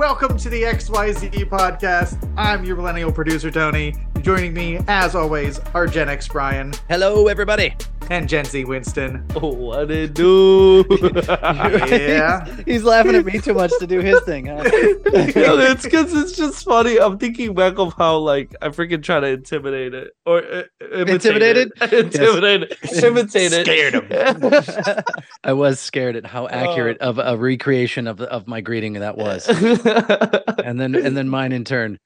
welcome to the XYZ podcast. I'm your millennial producer, Tony. Joining me, as always, are Gen X Brian Hello, everybody. And Gen Z Winston. Oh, what it do? Yeah. He's laughing at me too much to do his thing, huh? Yo, it's because it's just funny. I'm thinking back of how like I freaking try to intimidate it or uh, imitate Intimidated? it. intimidate it, imitate it. Scared him. I was scared at how accurate of a recreation of of my greeting that was, and then and then mine in turn.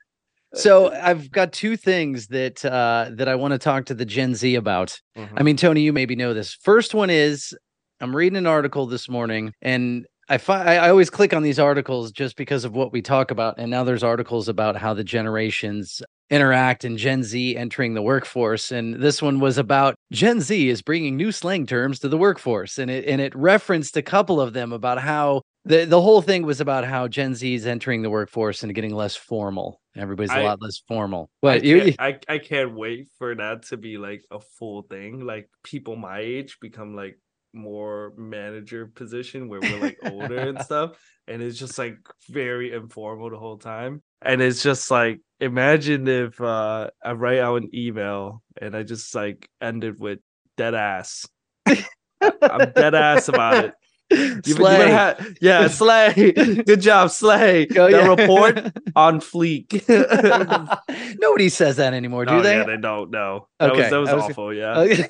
So I've got two things that uh, that I want to talk to the Gen Z about. I mean, Tony, you maybe know this. First one is I'm reading an article this morning, and I find I always click on these articles just because of what we talk about. And now there's articles about how the generations interact and Gen Z entering the workforce. And this one was about Gen Z is bringing new slang terms to the workforce, and it and it referenced a couple of them about how. The, the whole thing was about how Gen Z is entering the workforce and getting less formal. Everybody's a I- lot less formal. I But you, can't, I, I can't wait for that to be like a full thing. Like people my age become like more manager position where we're like older and stuff. And it's just like very informal the whole time. And it's just like imagine if uh I write out an email and I just like ended with dead ass. I'm dead ass about it. You, you Slay. better ha- yeah, Slay. Good job, Slay. Oh, the yeah. report on fleek. Nobody says that anymore, do oh, they? Yeah, they don't. No, that was Okay, that was was- awful. Yeah,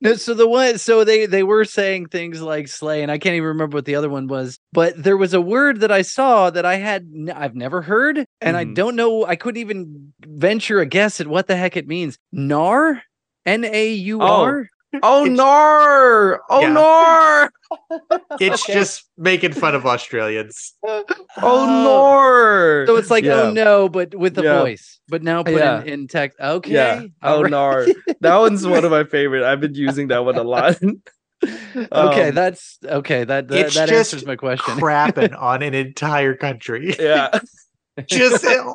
no, so the one, so they they were saying things like slay, and I can't even remember what the other one was. But there was a word that I saw that I had n- I've never heard, and I Mhm. don't know. I couldn't even venture a guess at what the heck it means. Nar, N A U R. Oh It's- no! Oh Yeah. no! It's just making fun of Australians. Oh no! So it's like yeah. oh no, but with the Yeah. voice, but now put in, in text. Okay. Yeah. Oh right. no! That one's one of my favorite. I've been using that one a lot. Okay, Um, that's okay. That that, that answers my question. Crapping on an entire country. yeah. Just a,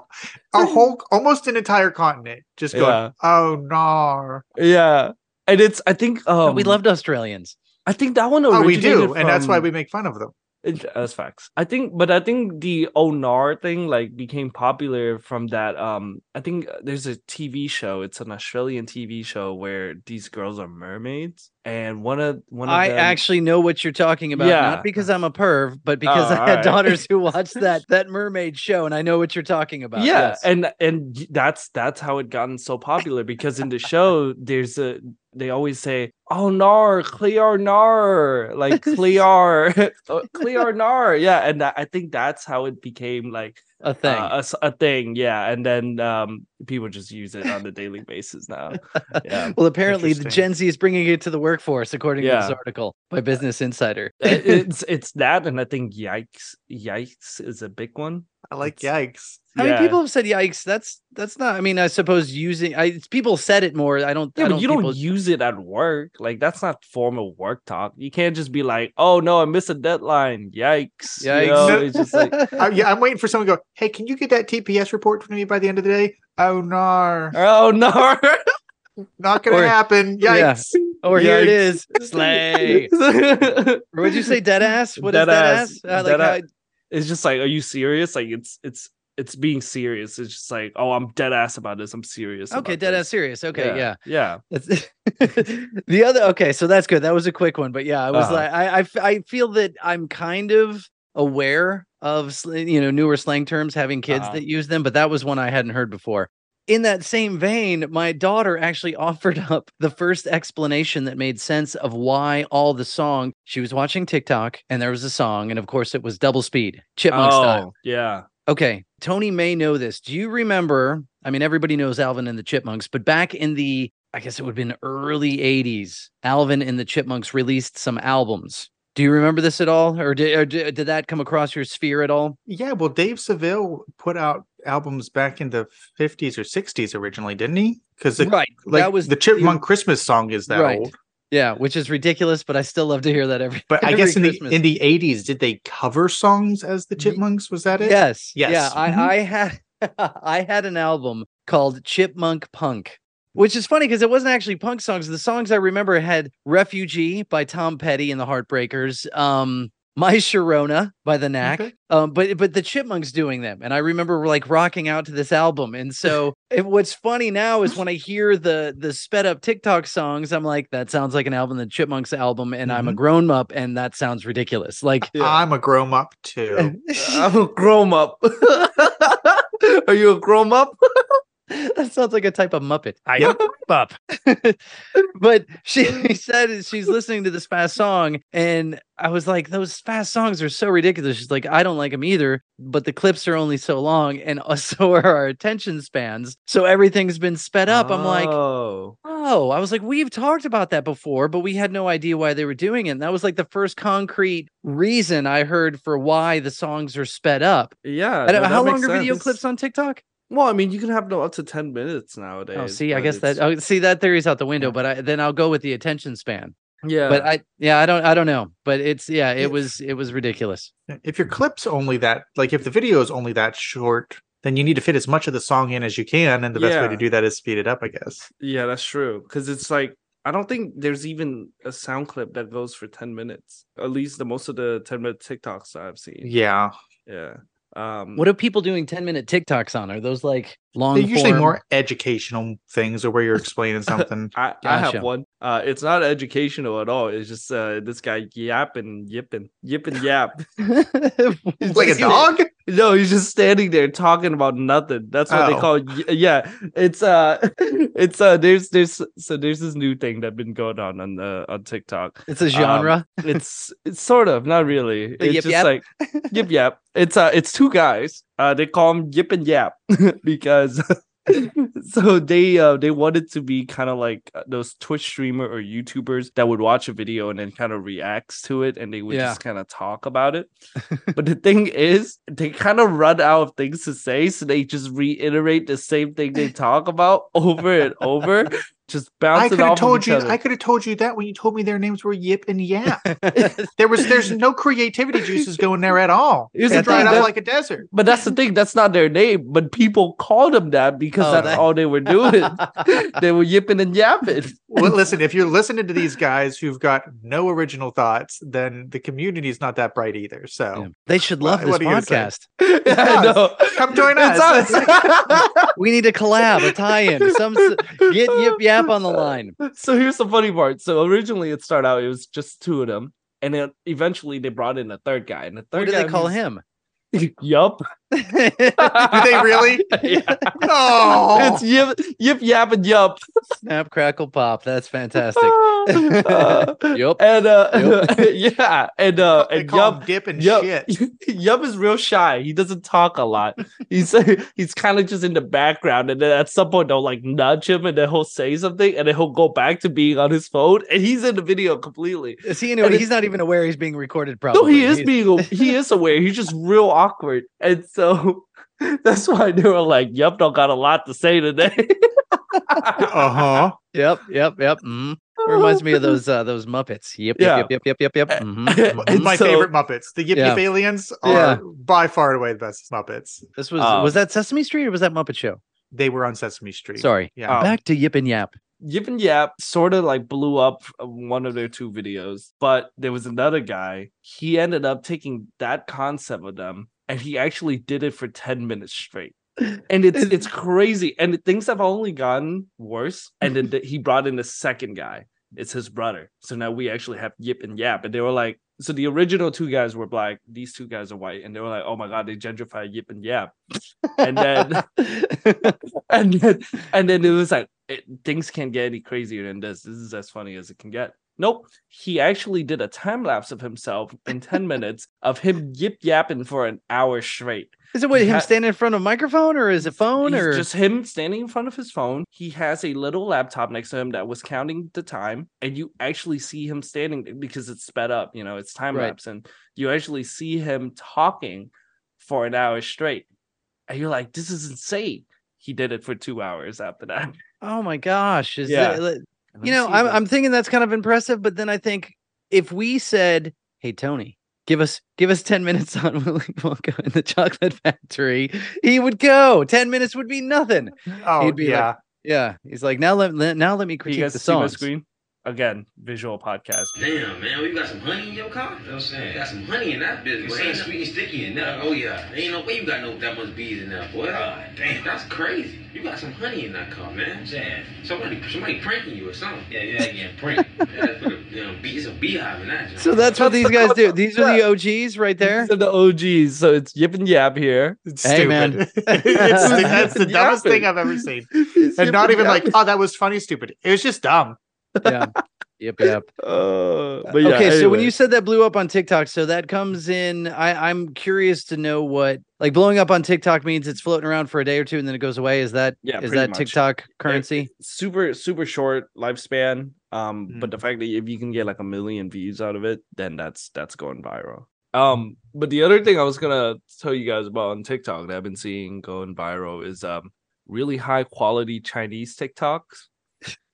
a whole, almost an entire continent. Just going, oh no. Yeah. And it's I think um we loved Australians. I think that one Oh, we originated do. And that's why we make fun of them. It, that's facts. I think, but I think the Onar thing like became popular from that. Um, I think uh, there's a TV show. It's an Australian TV show where these girls are mermaids, and one of one of I them, actually know what you're talking about, Yeah. not because I'm a perv, but because Oh, I had alright. daughters who watched that that mermaid show, and I know what you're talking about. yeah, yes. and and that's that's how it gotten so popular because in the show there's a they always say oh nar clear nar like clear uh, clear nar yeah and that, I think that's how it became like a thing. uh, a, s- a thing yeah and then um people just use it on a daily basis now yeah well, apparently the Gen Z is bringing it to the workforce, according to this article by Business Insider. It- it's it's that and i think yikes yikes is a big one I like It's- yikes. I mean, people have said "yikes." That's that's not. I mean, I suppose using. I people said it more. I don't. yeah, I but you people- don't use it at work. Like that's not formal work talk. You can't just be like, "Oh no, I missed a deadline." Yikes! You Yikes. know, it's just like, Uh, yeah, I'm waiting for someone to go, hey, can you get that TPS report for me by the end of the day? Oh no. "Oh no." Not gonna Or- happen. yeah. Yikes. or here it is. Yikes. Slay. Or what'd you say? Dead ass. What is Dead dead ass. ass? Uh, like Dead how- ass. it's just like, are you serious? Like it's it's it's being serious. It's just like, oh, I'm dead ass about this. I'm serious. okay, dead this. ass serious. Okay, yeah. yeah. That's the other okay, so that's good. That was a quick one, but yeah, I was Uh-huh. like, I, I I feel that I'm kind of aware of you know newer slang terms, having kids Uh-huh. that use them, but that was one I hadn't heard before. In that same vein, my daughter actually offered up the first explanation that made sense of why all the song she was watching TikTok and there was a song, and of course it was double speed, chipmunk style. Oh, yeah. Okay, Tony may know this. Do you remember? I mean, everybody knows Alvin and the Chipmunks, but back in the, I guess it would have been early 80s, Alvin and the Chipmunks released some albums. Do you remember this at all? Or did, or did, did that come across your sphere at all? Yeah, well, Dave Seville put out albums back in the 50s or 60s originally, didn't he? Because right. like that was the Chipmunk Christmas song is that Right. old. Yeah, which is ridiculous, but I still love to hear that every But I guess in the in the 80s, did they cover songs as the Chipmunks? Was that it? Yes. Yeah. Yes. I. I had I had an album called Chipmunk Punk, which is funny because it wasn't actually punk songs. The songs I remember had Refugee by Tom Petty and the Heartbreakers. Um, My Sharona by the Knack. Okay. Um, but but the Chipmunks doing them, and I remember like rocking out to this album. And so, it, what's funny now is when I hear the the sped up TikTok songs, I'm like, that sounds like an album, the Chipmunks album, and I'm a grown up, and that sounds ridiculous. Like, Yeah. I'm a grown up too. I'm a grown up. Are you a grown up? that sounds like a type of Muppet. I Yep. am up. but she said she's listening to this fast song, and I was like, those fast songs are so ridiculous. She's like, I don't like them either, but the clips are only so long, and so are our attention spans. So everything's been sped up. I'm like, oh, oh, I was like, we've talked about that before, but we had no idea why they were doing it. And that was like the first concrete reason I heard for why the songs are sped up. yeah. No, how long are video clips on TikTok? Well, I mean, you can have no up to ten minutes oh, nowadays. Oh, see, I but guess that oh, see that theory's out the window, Yeah. but I then I'll go with the attention span. yeah, But I yeah, I don't I don't know, but it's yeah, Yeah. it was it was ridiculous. if your clip's only that, like if the video is only that short, then you need to fit as much of the song in as you can, and the best way to do that is speed it up, I guess. yeah, that's true. Because it's like I don't think there's even a sound clip that goes for ten minutes. At least the most of the ten minute TikToks I've seen. Yeah, Yeah. Um, What are people doing 10 minute TikToks on? Are those like long they're usually form- more educational things, or where you're explaining something. I, I have one. Uh, it's not educational at all. It's just uh, this guy yapping, yipping, yipping, yap. He's like a just- dog. No, he's just standing there talking about nothing. That's what they Oh. call. y- Yeah, it's uh, it's uh, there's there's so there's this new thing that's been going on on uh, on TikTok. it's a genre. It's it's sort of not really. It's yip just yap? like yip yap. It's uh, it's two guys. Uh, they call them yip and yap because. so they uh they wanted to be kind of like uh, those Twitch streamer or YouTubers that would watch a video and then kind of reacts to it and they would Yeah. just kind of talk about it. but the thing is, they kind of run out of things to say, so they just reiterate the same thing they talk about over and over, just I could have told you. other. I could have told you that when you told me their names were Yip and Yap. there was there's no creativity juices going there at all. Here's It's the dried up like a desert. But that's the thing, that's not their name, but people called them that because Oh, that's that- all they were doing. they were yipping and yapping. Well, listen, if you're listening to these guys who've got no original thoughts, then the community is not that bright either. So Yeah. They should love What- this what are you podcast. I know. come join It's us. us. We need a collab, a tie-in. Some s- get yip yap on the line. so here's the funny part. So originally it started out, it was just two of them. And then eventually they brought in a third guy. And the third What do guy they call was- him? Yup. Do they really? yeah. Oh, It's yip, yip, yap, and yup. Snap, crackle, pop. That's fantastic. Uh, Yup. And uh, yeah, and uh, they and call yup, dip and Yup, shit. Yup is real shy. He doesn't talk a lot. He's he's kind of just in the background, and then at some point they'll like nudge him, and then he'll say something, and then he'll go back to being on his phone, and he's in the video completely. Is he? And Anyway, he's not even aware he's being recorded. Probably. No, he is He's- being he is aware. He's just real awkward, and so that's why they were like, "Yep, don't got a lot to say today." Uh huh. Yep. Yep. Yep. mhm. Reminds me of those uh, those Muppets. Yep. Yeah. Yep. Yep. Yep. Yep. Yep. mhm, And mhm. My so- favorite Muppets. The Yip Yeah. Yip Aliens are Yeah. by far and away the best Muppets. This was Um, was that Sesame Street or was that Muppet Show? They were on Sesame Street. Sorry. Yeah. Um, Back to Yip and Yap. Yip and Yap sort of like blew up uh, one of their two videos, but there was another guy. He ended up taking that concept of them and he actually did it for 10 minutes straight. And it's it's crazy. And things have only gotten worse. And then th- he brought in the second guy. It's his brother. So now we actually have Yip and Yap. And they were like, so the original two guys were black, these two guys are white, and they were like, oh my god, they gentrified Yip and Yap. And then and then and then it was like it, things can't get any crazier than this. This is as funny as it can get. Nope. He actually did a time lapse of himself in 10 minutes of him yip yapping for an hour straight. Is it with him ha- standing in front of a microphone or is it phone or just him standing in front of his phone. He has a little laptop next to him that was counting the time, and you actually see him standing because it's sped up, you know, it's time Right. lapse, and you actually see him talking for an hour straight. And you're like, this is insane. He did it for two hours after that. oh my gosh? Is Yeah. that- you know, I'm I'm thinking that's kind of impressive, but then I think if we said, "Hey Tony, give us give us 10 minutes on Willy Wonka and the Chocolate Factory," he would go. 10 minutes would be nothing. Oh He'd be like, yeah. Yeah, he's like, "Now let, let now let me critique the songs." screen? Again, visual podcast. Damn, man, we got some honey in your car? You know what I'm saying? You got some honey in that business. It's. Ain't ain't no- sweet and sticky in there. Oh, yeah. Ain't no way you got no that much bees in there, boy. God damn. That's crazy. You got some honey in that car, man. I'm saying. Somebody, somebody pranking you or something. Yeah, yeah, ain't getting pranked. Yeah, that's for the, you know, bee, it's a beehive in that. joint. So that's what these guys do. These are the OGs right there. These are the OGs. So it's Yip and Yap here. It's Hey, man. stupid. it's, that's the Yeah. dumbest thing I've ever seen. And not even like, oh, that was funny, stupid. It was just dumb. Yeah. Yep. Yep. Uh, but yeah, okay, so when you said that blew up on TikTok, so that comes in. I, I'm curious to know what like blowing up on TikTok means. It's floating around for a day or two and then it goes away. Is that Yeah, is that much. TikTok currency? super super short lifespan um Mm. but the fact that if you can get like a million views out of it then that's that's going viral um but the other thing i was gonna tell you guys about on tiktok that i've been seeing going viral is um really high quality chinese tiktoks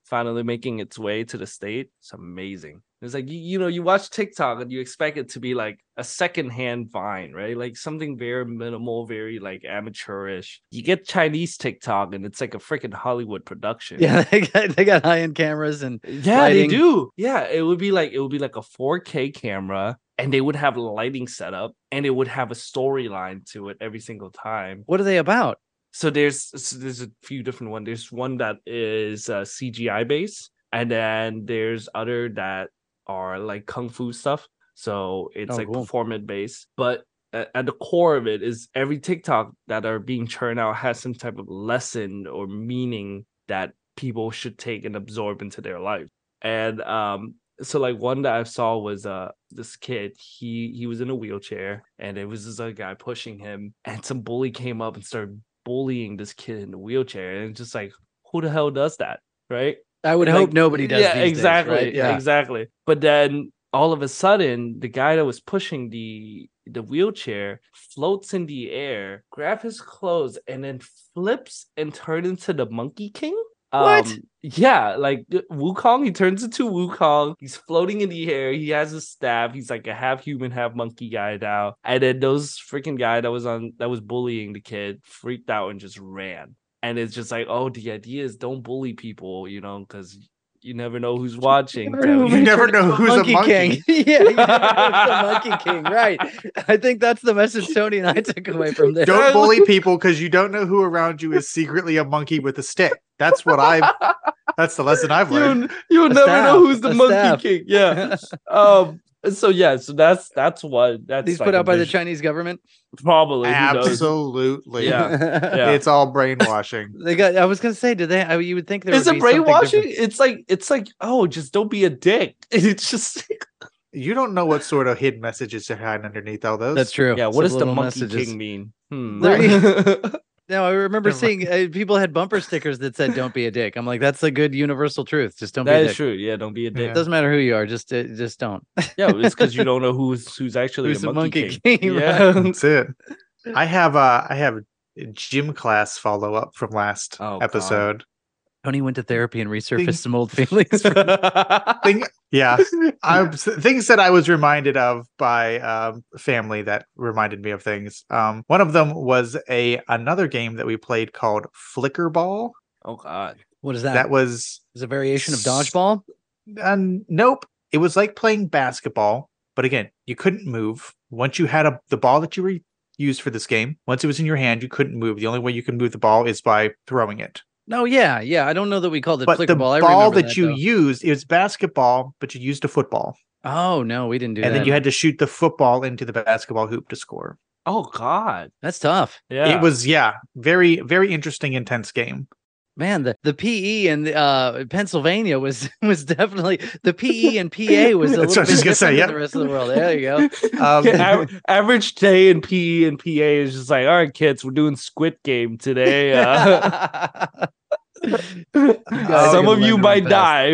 finally making its way to the state it's amazing it's like you, you know you watch tiktok and you expect it to be like a secondhand vine right like something very minimal very like amateurish you get chinese tiktok and it's like a freaking hollywood production Yeah, they got they got high end cameras and yeah, lighting. they do. Yeah, it would be like it would be like a 4K camera, and they would have lighting set up, and it would have a storyline to it every single time. what are they about? So there's so there's a few different ones. There's one that is uh, CGI based, and then there's other that are like kung fu stuff. So it's Oh, like cool. performance based, but at, the core of it is every TikTok that are being churned out has some type of lesson or meaning that people should take and absorb into their life. And um, so like one that I saw was uh this kid. He he was in a wheelchair, and it was this other guy pushing him, and some bully came up and started bullying this kid in the wheelchair, and it's just like who the hell does that, right? I would Like, hope nobody does. Yeah, these days, exactly. right? Yeah. exactly. But then all of a sudden, the guy that was pushing the the wheelchair floats in the air, grab his clothes, and then flips and turns into the Monkey King. What? Um, yeah, like Wukong, he turns into Wukong. He's floating in the air. He has a staff. He's like a half human, half monkey guy now. And then those freaking guy that was on that was bullying the kid freaked out and just ran. And it's just like, oh, the idea is don't bully people, you know, because you never know who's watching. Never You never know who's a monkey. king. yeah, you never know who's the monkey king. Right. I think that's the message Tony and I took away from this. Don't bully people because you don't know who around you is secretly a monkey with a stick. That's what I've. That's the lesson I've learned. you you'll A never staff, know who's the monkey staff. king. Yeah. um. So yeah. So that's that's what that's These like put out by the Chinese government. Probably. Absolutely. Yeah. Yeah. It's all brainwashing. They got. I was gonna say, did they? I, you would think there Is would it be brainwashing? It's like it's like oh, just don't be a dick. It's just You don't know what sort of hidden messages are hiding underneath all those. That's true. yeah. What does the monkey messages. king mean? Hmm. There No, I remember Never seeing uh, people had bumper stickers that said "Don't be a dick." I'm like, that's a good universal truth. Just don't that be a is dick. true. Yeah. Don't be a dick. Yeah. Doesn't matter who you are. Just uh, just don't. Yeah, it's because you don't know who's who's actually Who's the the monkey, monkey king. king, Yeah. That's it. I have uh I have gym class follow up from last Oh, God. Episode. Tony went to therapy and resurfaced Thing- some old feelings. Thing, yeah, I, things that I was reminded of by um, family that reminded me of things. Um, one of them was a another game that we played called Flicker Ball. oh God. what is that? That was is a variation of dodgeball. uh, nope. It was like playing basketball, but again, you couldn't move. Once you had a the ball that you were used for this game, once it was in your hand, you couldn't move. The only way you could move the ball is by throwing it. No, yeah, yeah. I don't know that we called it but flicker the ball. I ball remember that, you though. used it was basketball, but you used a football, Oh no, we didn't do and that. And then you had to shoot the football into the basketball hoop to score. Oh God. That's tough, Yeah. It was yeah, very very interesting, intense game. Man. The the PE in uh, Pennsylvania was was definitely the PE and PA was a little what I was bit just gonna say, different than yeah. the rest of the world. There you go. Um, Yeah, average day in PE and PA is just like, all right, kids, we're doing Squid Game today. Uh, guys some of you might die.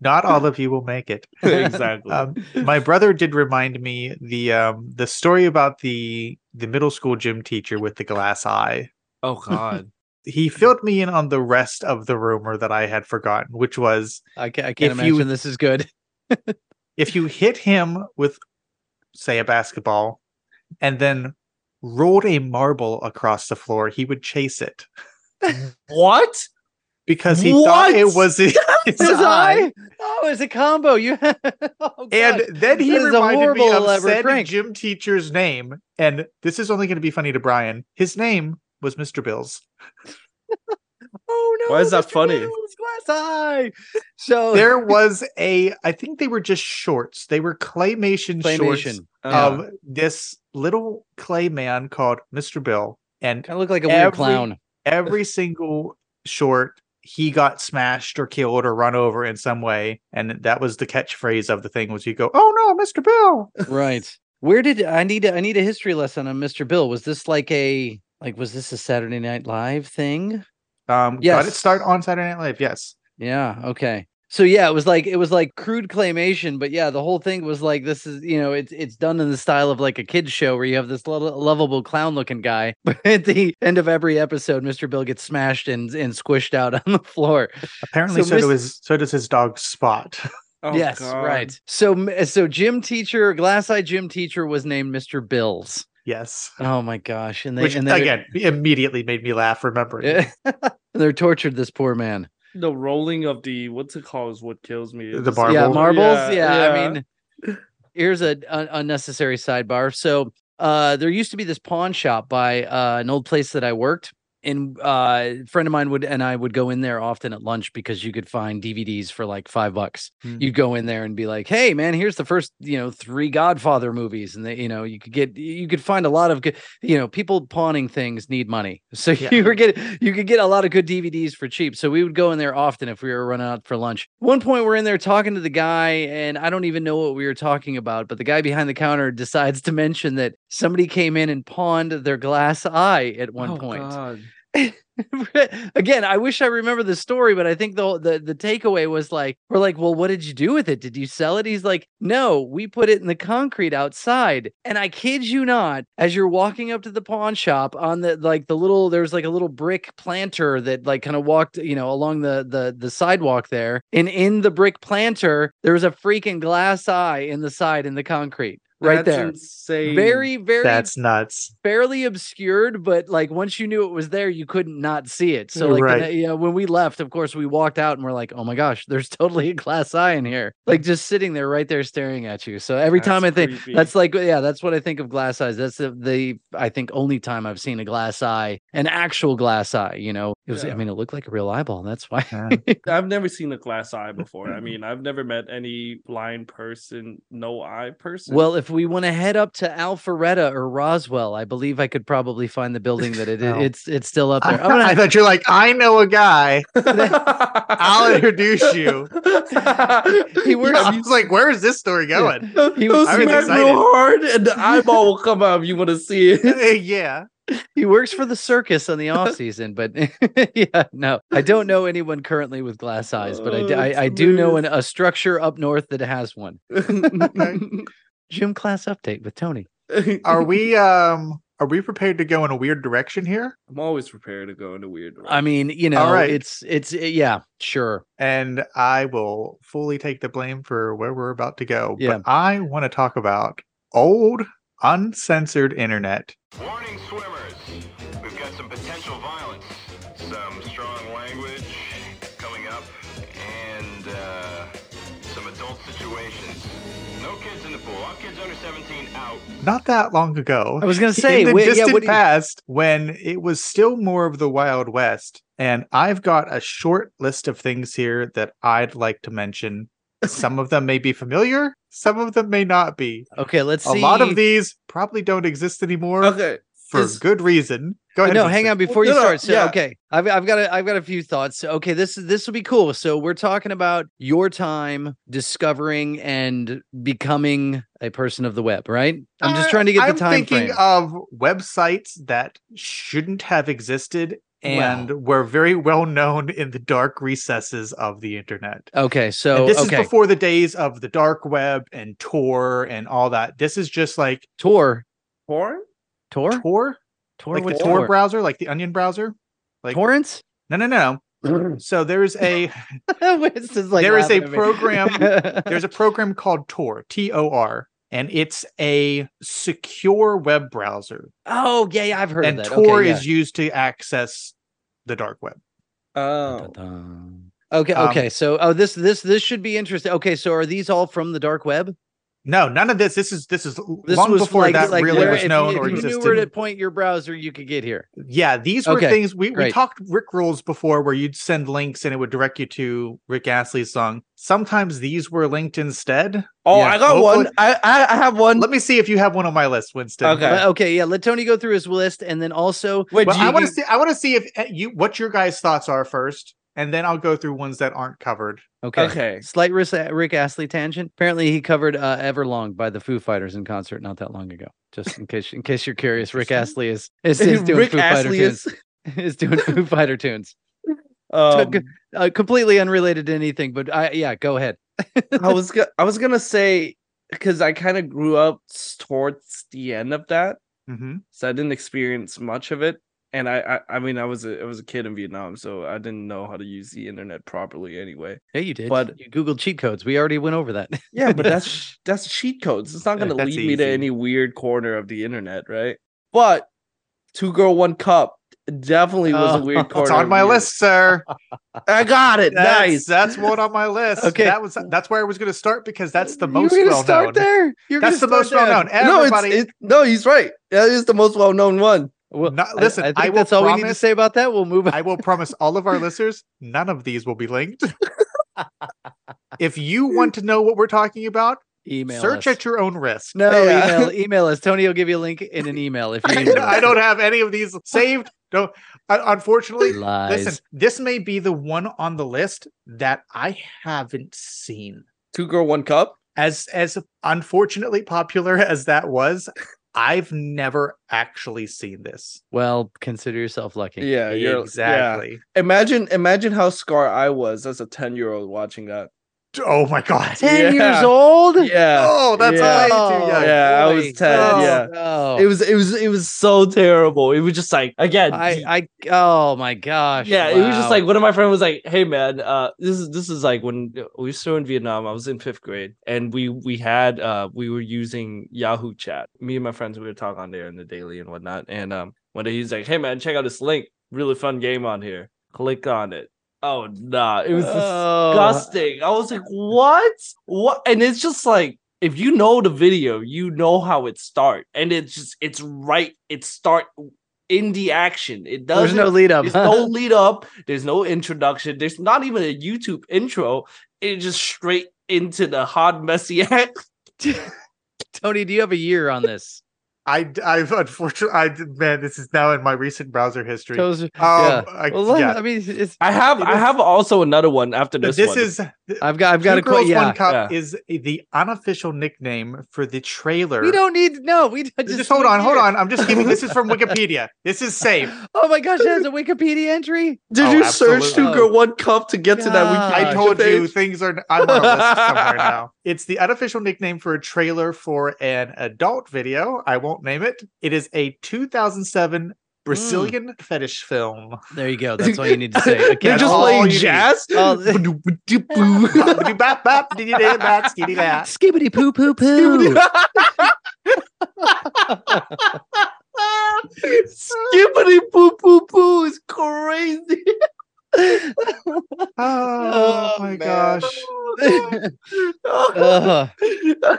Not all of you will make it. exactly. Um, my brother did remind me the um, the story about the the middle school gym teacher with the glass eye. oh God. He filled me in on the rest of the rumor that I had forgotten, which was I can't, I can't If you- imagine this is good. if you hit him with, say, a basketball, and then rolled a marble across the floor, he would chase it What? because he thought it was his, His eye. eye? Oh, it's a combo. You oh, And then he That is a reminded me of said gym teacher's name, and this is only going to be funny to Brian. His name was Mr. Bills. oh no! Why is that Mr. funny? Bill's glass eye. So There was a, I think they were just shorts. They were claymation, shorts claymation Uh, of this little clay man called Mr. Bill, and kind of look like a weird clown. every single short he got smashed or killed or run over in some way and that was the catchphrase of the thing was you go oh no mr bill right where did i need a, i need a history lesson on mr bill was this like a like was this a saturday night live thing? Um got it start on saturday night live yes. Yeah okay. So yeah it was like it was like crude claymation but yeah the whole thing was like this is you know it's it's done in the style of like a kids show where you have this lo- lovable clown looking guy but at the end of every episode mr bill gets smashed and and squished out on the floor. Apparently So so, Mis- do his so does his dog spot. Oh, yes God. right. So so gym teacher glass eye gym teacher was named mr bills yes oh my gosh and they which and then again immediately made me laugh remembering Yeah. they're tortured this poor man. The rolling of the what's it called is what kills me. The It's- Marble? Yeah, marbles. Yeah, Yeah, I mean, here's a un- unnecessary sidebar. So, uh, there used to be this pawn shop by uh, an old place that I worked. And uh, a friend of mine would and I would go in there often at lunch because you could find DVDs for like five bucks. Hmm. You'd go in there and be like, "Hey, man, here's the first you know three Godfather movies," and they, you know you could get you could find a lot of good you know people pawning things need money, so Yeah. you were getting you could get a lot of good DVDs for cheap. So we would go in there often if we were running out for lunch. One point we're in there talking to the guy, and I don't even know what we were talking about, but the guy behind the counter decides to mention that somebody came in and pawned their glass eye at one Oh, point. God. Again, I wish I remember the story, but I think the, the the takeaway was like, we're like, well, what did you do with it? Did you sell it? He's like, no, we put it in the concrete outside. And I kid you not, as you're walking up to the pawn shop on the like the little, there's like a little brick planter that like kind of walked, you know, along the the the sidewalk there. And in the brick planter, there was a freaking glass eye in the side in the concrete. Right That's there. Insane. Very, very that's nuts fairly obscured, but like once you knew it was there, you couldn't not see it. So like, Right. the- you know, when we left, of course, we walked out and we're like, oh my gosh, there's totally a glass eye in here, like just sitting there right there staring at you. So every time I think creepy. that's like, yeah, that's what I think of glass eyes. That's the, the I think only time I've seen a glass eye, an actual glass eye. You know, it was. I mean, it looked like a real eyeball. That's why. Yeah. I've never seen a glass eye before. I mean, I've never met any blind person, no eye person. Well, if we want to head up to Alpharetta or Roswell, I believe I could probably find the building that it Oh. it's it's still up there. I'm gonna- I thought you're like i know a guy i'll introduce you he works. i was like where is this story going He He was- was I was smack excited. real hard, and the eyeball will come out if you want to see it. Uh, yeah he works for the circus on the off season, but yeah, no, I don't know anyone currently with glass eyes, but I, d- Oh, I, I do know an, a structure up north that has one. Gym class update with Tony. are we um are we prepared to go in a weird direction here I'm always prepared to go in a weird. I mean, you know, right. it's it's yeah, sure. and I will fully take the blame for where we're about to go. Yeah. But I want to talk about old, uncensored internet. Warning swimmers, we've got some potential violence, Not that long ago, I was gonna say, in the wait, yeah, distant what you- past, when it was still more of the Wild West, and I've got a short list of things here that I'd like to mention. Some of them may be familiar, some of them may not be. okay, let's A see. A lot of these probably don't exist anymore okay. For is- good reason. Go ahead. no, hang on before you No, no, start. So, yeah. okay, I've I've got a, I've got a few thoughts. Okay, this this will be cool. So we're talking about your time discovering and becoming a person of the web, right? I'm just Uh, trying to get I'm the time thinking frame. of websites that shouldn't have existed and were very well known in the dark recesses of the internet. okay, so and this okay, is before the days of the dark web and Tor and all that. This is just like Tor, Porn? Tor, Tor, Tor, like the what's Tor browser, like the Onion browser. like- torrents. No, no, no. So there's a Winston's like there is a laughing at me. program there's a program called Tor, T O R, and it's a secure web browser. oh yeah, yeah, I've heard and of that. Tor okay, is used to access the dark web. Oh. Dun-dun-dun. Okay, Um, okay. So, oh, this this this should be interesting. Okay, so are these all from the dark web? No, none of this. This is this is This long was before like, that like really where was if known you, or if you existed. knew where to point your browser, you could get here. Yeah, these were Okay, things we, we talked Rick rolls before where you'd send links and it would direct you to Rick Astley's song. Sometimes these were linked instead. Oh, Yeah, I got hopefully- one. I, I I have one. Let me see if you have one on my list, Winston. Okay. But- okay, yeah. Let Tony go through his list, and then also Wait, Well, you, I want to see I want to see if uh, you what your guys' thoughts are first, and then I'll go through ones that aren't covered. okay. Okay. Slight Rick, Rick Astley tangent. Apparently, he covered uh, "Everlong" by the Foo Fighters in concert not that long ago. Just in case, in case you're curious, Rick Astley is is, is doing Rick Foo Fighter Astley tunes. is. is doing Foo Fighter tunes. Um, Uh, completely unrelated to anything, but I yeah, go ahead. I was go- I was gonna say because I kind of grew up towards the end of that, hmm so I didn't experience much of it. And I, I, I mean, I was a, I was a kid in Vietnam, so I didn't know how to use the internet properly anyway. Yeah, you did. But- you googled cheat codes. We already went over that. Yeah, but that's that's cheat codes. It's not gonna that's lead me to any weird corner of the internet, right? But two girl, one cup definitely was a weird corner. It's on my list, sir. I got it. That's, nice. That's one on my list. Okay. that was that's where I was going to start because that's the most were gonna well start known. there. You're That's the most well known. no, it's it, no, he's right. That is the most well known one. Well, No, I- listen, I, think I will that's all we need to say about that. We'll move on. I will promise all of our listeners, none of these will be linked. if you want to know what we're talking about, email search us. at your own risk. no Yeah. email email us. Tony will give you a link in an email if you I, I don't have any of these saved. No, un- uh, unfortunately, lies. listen, this may be the one on the list that I haven't seen. Two girl, one cup. As as unfortunately popular as that was, I've never actually seen this. Well, consider yourself lucky. Yeah, you're exactly. Yeah. Imagine, imagine how scar I was as a ten year old watching that. Oh my god. Ten years old. Yeah, Oh, that's Yeah. way too young. Yeah, I was 10, Oh, yeah. no. it was, it was, it was so terrible. It was just like again. I, I, oh my gosh. yeah, it was just like one of my friends was like, "Hey man, uh, this is this is like when we were still in Vietnam. I was in fifth grade, and we we had uh we were using Yahoo Chat. Me and my friends we would talk on there in the daily and whatnot. And um, one day he's like, "Hey man, check out this link. Really fun game on here. Click on it." Oh nah, it was Oh. disgusting. I was like, "What? What?" And it's just like. If you know the video, you know how it start, and it's just it's right. It start in the action. It doesn't. There's no lead up. There's no lead up. There's no introduction. There's not even a YouTube intro. It's just straight into the hot messy act. Tony, do you have a year on this? I, I've unfortunately, I man, this is now in my recent browser history. Um, yeah. I, Well, yeah. I mean, it's. I have It I have also another one after this. this one. is I've got. I've got Two a quote. Girls Yeah. One Cup Yeah. is the unofficial nickname for the trailer. We don't need. No, we just, just hold on, hold on. I'm just giving. This is from Wikipedia. This is safe. Oh my gosh, it has a Wikipedia entry. Did Oh, you search absolutely. two oh. girl one cup to get to that God. I told you things are. I'm on a list somewhere now. It's the unofficial nickname for a trailer for an adult video. I won't name it. It is a 2007 Mm. Brazilian fetish film. There you go. That's all you need to say. They're Again, just all playing jazz. all- Bap, bap, diddy, diddy, bap, skiddy, bap. Skibbity poo poo poo. Skippity poo poo poo is crazy. Oh, oh, my man. gosh.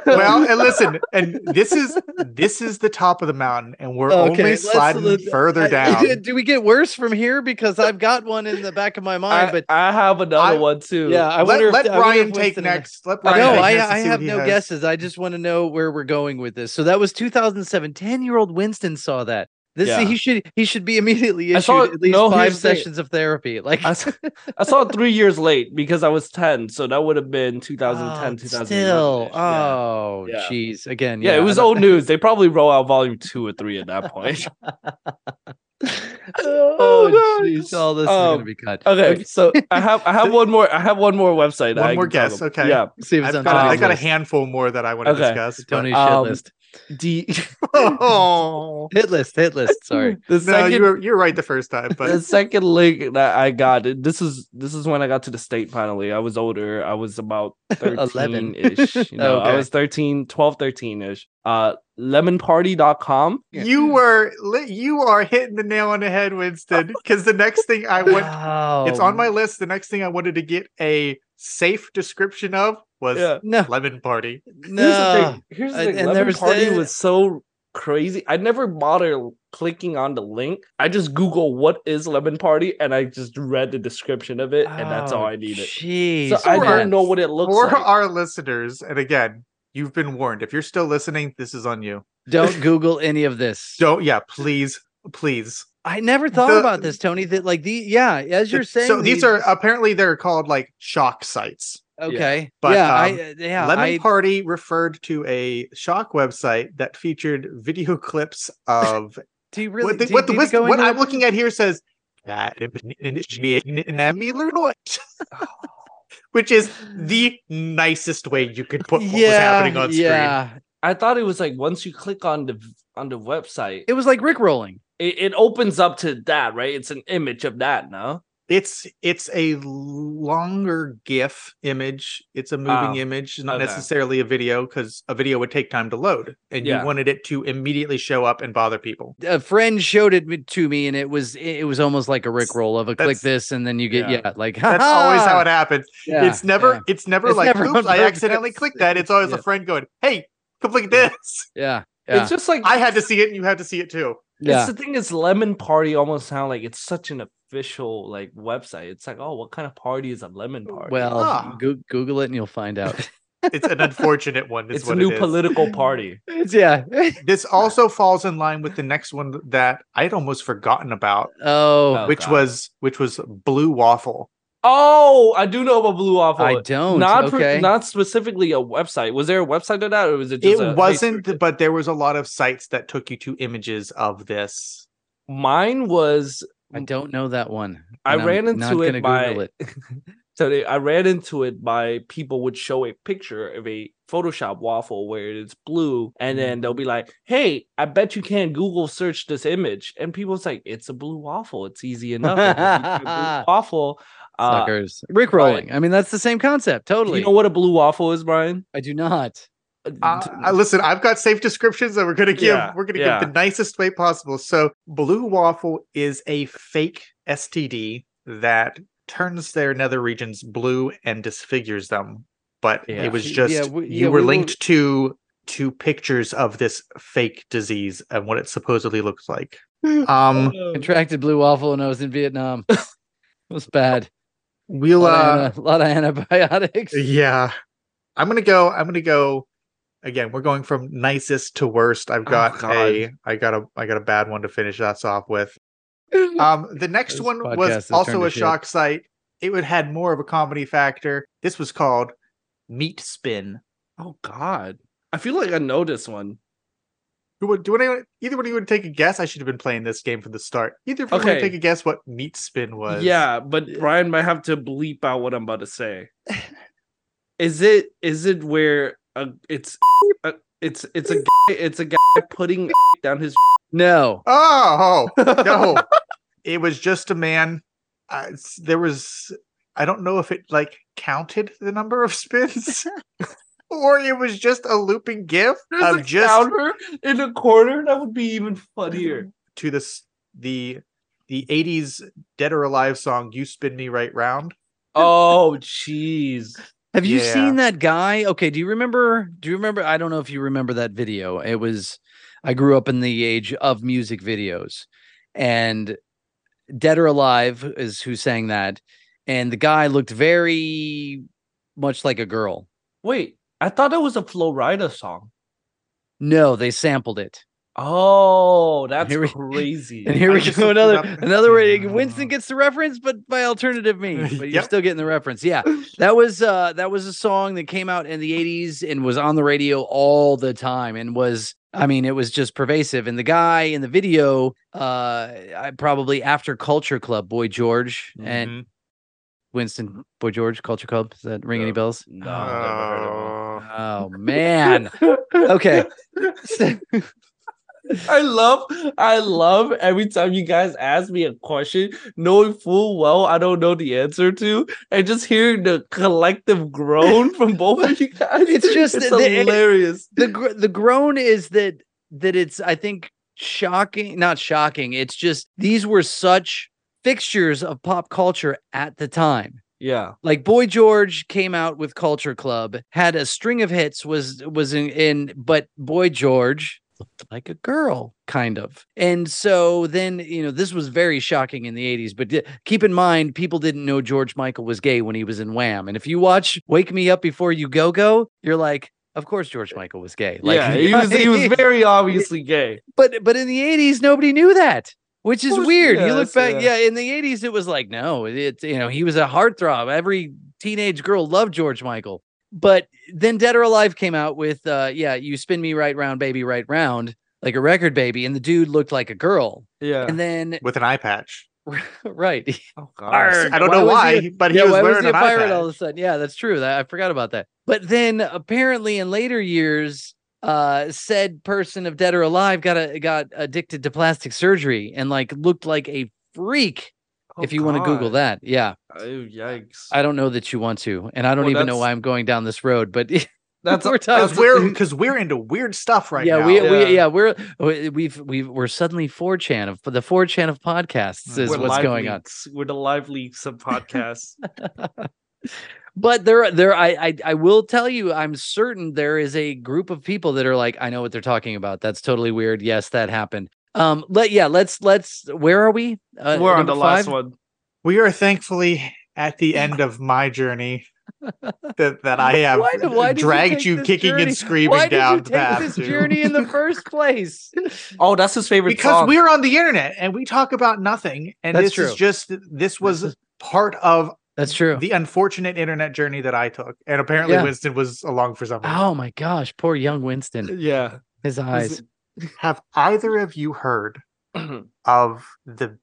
Well, and listen, and this is this is the top of the mountain, and we're Okay, only let's- sliding let's- further I- down. Do we get worse from here? Because I've got one in the back of my mind, I, but I have another I- one too. yeah, I let wonder. if- let I wonder Brian if take Winston and I- next. Let Brian no, take I, next I have no has. guesses. I just want to know where we're going with this. So that was 2007. 10 year old Winston saw that. This Yeah. he should he should be immediately I issued saw- at least no, five here's the thing. sessions of therapy. Like I saw it three years late because I was 10. So that would have been 2010, oh, 2011. still. yeah. Oh, Yeah. jeez. Again, Yeah, yeah, it was old news. They probably roll out volume two or three at that point. Oh, jeez. All this is Um, gonna be cut. okay, so I have I have one more I have one more website. One I more can talk guess, okay. Yeah. See if it's I've on got, I Tony's got a handful more that I want to Okay. discuss. but- Tony's shit Um, list. D oh Hit list, hit list. Sorry. the no, second you were you're right the first time, but the second link that I got this is this is when I got to the state finally. I was older. I was about 11. ish. You know, I was 13, 12, 13 ish. Uh lemonparty.com. you were you are hitting the nail on the head, Winston. Because the next thing I went, Wow. it's on my list. The next thing I wanted to get a safe description of was Yeah. no, lemon party. Here's no. the thing. Here's the thing. and Lemon Party the- was so crazy. I never bother clicking on the link. I just Google what is Lemon Party and I just read the description of it, and that's all Oh, I needed. Jeez. So I For don't know what it looks For like. For our listeners, and again, you've been warned. If you're still listening, this is on you. Don't Google any of this. Don't, yeah, please, please. I never thought The- about this, Tony. That like the yeah, as you're saying. so these are apparently they're called like shock sites. Okay. But, yeah, um, I yeah, Lemon I, Party referred to a shock website that featured video clips of do you really what the, do, what, the, do you wis- what I'm looking at here says that which is the nicest way you could put what was happening on screen. Yeah, I thought it was like once you click on the on the website, it was like Rick rolling. it, it opens up to that, right? It's an image of that, no? It's it's a longer GIF image. It's a moving Oh, image, not okay. necessarily a video, because a video would take time to load, and Yeah. you wanted it to immediately show up and bother people. A friend showed it to me, and it was it was almost like a Rick roll of a click this, and then you get Yeah. yeah, like That's always how it happens. Yeah, it's never yeah. it's never It's like never oops, I accidentally purpose. clicked that. It's always Yeah. a friend going, "Hey, click this." yeah, yeah. It's just like I had to see it, and you had to see it too. Yeah. It's the thing is lemon party almost sound like it's such an official like website. It's like, oh, what kind of party is a lemon party? Well, Ah. Goo- Google it and you'll find out. It's an unfortunate one. Is it's a new it is. political party. it's yeah. This also falls in line with the next one that I'd almost forgotten about, Oh, Oh, which God. was which was Blue Waffle. Oh, I do know about Blue Waffle. I don't. Not per- okay. not specifically a website. Was there a website to that, or was it just? a It wasn't, Facebook? but there was a lot of sites that took you to images of this. Mine was. I don't know that one. I and I'm ran not into gonna it by. It. so they, I ran into it by people would show a picture of a Photoshop waffle where it's blue, and mm-hmm. then they'll be like, "Hey, I bet you can Google search this image," and people's like, "It's a blue waffle. It's easy enough. If you a blue waffle." Uh, Suckers. Rick Brian. I mean, that's the same concept. do Totally. you know what a blue waffle is, Brian? I do not. Uh, uh, listen, I've got safe descriptions that we're gonna give. Yeah, we're gonna yeah. give the nicest way possible. So, Blue Waffle is a fake STD that turns their nether regions blue and disfigures them. But Yeah. it was Yeah, just we- you yeah, were we will- linked to to pictures of this fake disease and what it supposedly looks like. Um, Contracted blue waffle when I was in Vietnam. it was bad. We'll a, lot uh, of, ana- lot of antibiotics. Yeah. I'm gonna go. I'm gonna go again. We're going from nicest to worst. I've Oh, got God. a I got a I got a bad one to finish us off with. Um the next This one was also a shit. shock site. It would had more of a comedy factor. This was called Meat Spin. Oh God, I feel like I know this one. Who would do anyone either one of you would take a guess? I should have been playing this game from the start. Either of you Okay. to take a guess what Meat Spin was. Yeah, but Brian might have to bleep out what I'm about to say. is it is it where uh, it's uh, it's it's a guy, it's a guy putting down his No. Oh, no. it was just a man. Uh, there was, I don't know if it like counted the number of spins or it was just a looping GIF There's of a just counter in a corner. That would be even funnier. to this, the, the 80s Dead or Alive song, You Spin Me Right Round. Oh, jeez. Have you Yeah. seen that guy? Okay, do you remember? Do you remember? I don't know if you remember that video. It was I grew up in the age of music videos, and Dead or Alive is who sang that, and the guy looked very much like a girl. Wait, I thought it was a Flo Rida song. No, they sampled it. Oh, that's Here we- crazy. And here I we just go. Another another way. Winston gets the reference, but by alternative means. But you're Yep. still getting the reference. Yeah, that was uh that was a song that came out in the 80s and was on the radio all the time and was I mean it was just pervasive. And the guy in the video, uh, probably after Culture Club, Boy George, and Mhm. Winston Boy George Culture Club. Does that ring any Uh, bells? No, of. Oh man. Okay. I love, I love every time you guys ask me a question, knowing full well I don't know the answer to, and just hearing the collective groan from both of you guys. It's just it's the- hilarious. the the groan is that that it's I think shocking, not shocking. It's just these were such fixtures of pop culture at the time. Yeah, Like Boy George came out with Culture Club, had a string of hits, was was in, in but Boy George looked like a girl, kind of. And so then, you know, this was very shocking in the 80s. But di- keep in mind, people didn't know George Michael was gay when he was in Wham. And if you watch Wake Me Up Before You Go Go, you're like, of course George Michael was gay. Like, yeah, he was he was very obviously gay. but but in the 80s, nobody knew that. Which is course, weird. you yes, look back, yeah. yeah. in the 80s, it was like, no, it's you know, he was a heartthrob. Every teenage girl loved George Michael. But then Dead or Alive came out with uh yeah, you spin me right round, baby, right round, like a record baby, and the dude looked like a girl. Yeah. And then with an eye patch. right. oh Arr. I don't Why know why, he- but he yeah, was why was wearing he a an eye pirate all of a sudden? Yeah, that's true. That I forgot about that. But then apparently in later years, uh, said person of Dead or Alive got a, got addicted to plastic surgery and like looked like a freak. Oh, if you want to Google that, yeah, Oh, yikes. I don't know that you want to, and I don't Well, even know why I'm going down this road, but That's we're talking- Because we're we're into weird stuff right yeah, now. we, Yeah. we yeah we're we- we've we've we're suddenly 4chan of the 4chan of podcasts is We're what's going on. We're the LiveLeaks of podcasts. but there there I, I i will tell you i'm certain there is a group of people that are like i know what they're talking about that's totally weird yes that happened um let yeah let's let's where are we uh, We're on number the last one. We are thankfully at the end of my journey that, that I have Why why did you dragged you, kicking journey? and screaming why did down you take this to- journey in the first place Oh, that's his favorite because song. we're on the internet and we talk about nothing. And That's this true. is just this was part of that's true the unfortunate internet journey that I took. And apparently Yeah. Winston was along for something. oh my gosh poor young winston yeah. his eyes Have either of you heard of the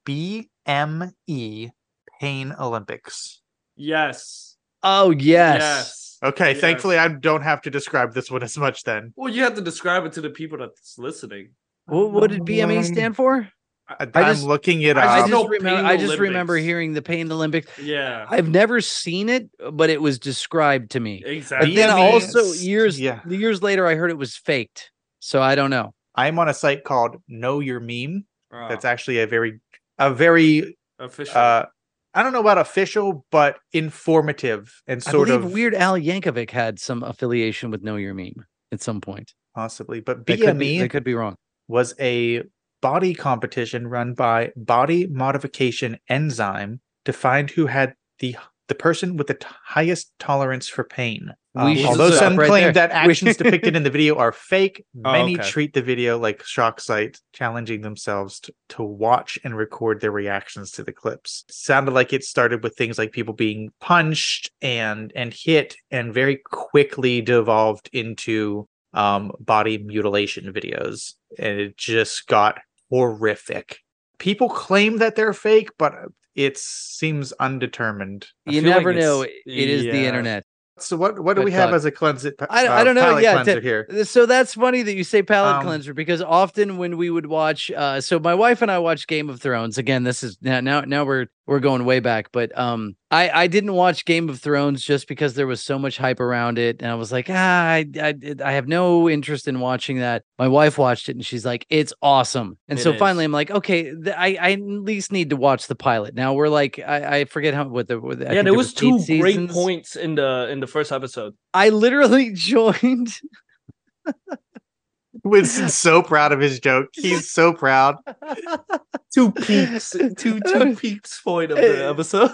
BME Pain Olympics? yes. oh yes, Yes. Okay, Yes. thankfully I don't have to describe this one as much then. Well, you have to describe it to the people that's listening. What, what did bme stand for I, I am just- looking it I up. i just just remember i just remember hearing the pain olympics Yeah. I've never seen it, but it was described to me. exactly. But then also years yeah. years later, I heard it was faked. So I don't know. I'm on a site called Know Your Meme. Oh, That's actually a very a very official. uh I don't know about official, but informative and I sort believe of Weird Al Yankovic had some affiliation with Know Your Meme at some point. possibly. But That could, be, BME that could be wrong. was a body competition run by Body Modification Ezine to find who had the the person with the t- highest tolerance for pain. Um, although some right claim there. that actions depicted in the video are fake, Oh, many okay. treat the video like shock site, challenging themselves to, to watch and record their reactions to the clips. Sounded like it started with things like people being punched and and hit, and very quickly devolved into um, body mutilation videos, and it just got horrific. People claim that they're fake, but it seems undetermined. I You feel like never know. It is the internet. So what what do we have thought- as a cleanse? I- I don't know, yeah, to- here. So that's funny that you say palate Um, cleanser because often when we would watch, uh, so my wife and I watch Game of Thrones. Again, this is now now now we're we're going way back, but um, I I didn't watch Game of Thrones just because there was so much hype around it, and I was like, ah, I I, I have no interest in watching that. My wife watched it, and she's like, it's awesome. And It so finally. I'm like, okay, th- I I at least need to watch the pilot. Now we're like, I, I forget how what the what the- yeah, there was eight two great points in the in the first episode. I literally joined. Winston's so proud of his joke. He's so proud. Two peaks, two two peaks point of the episode.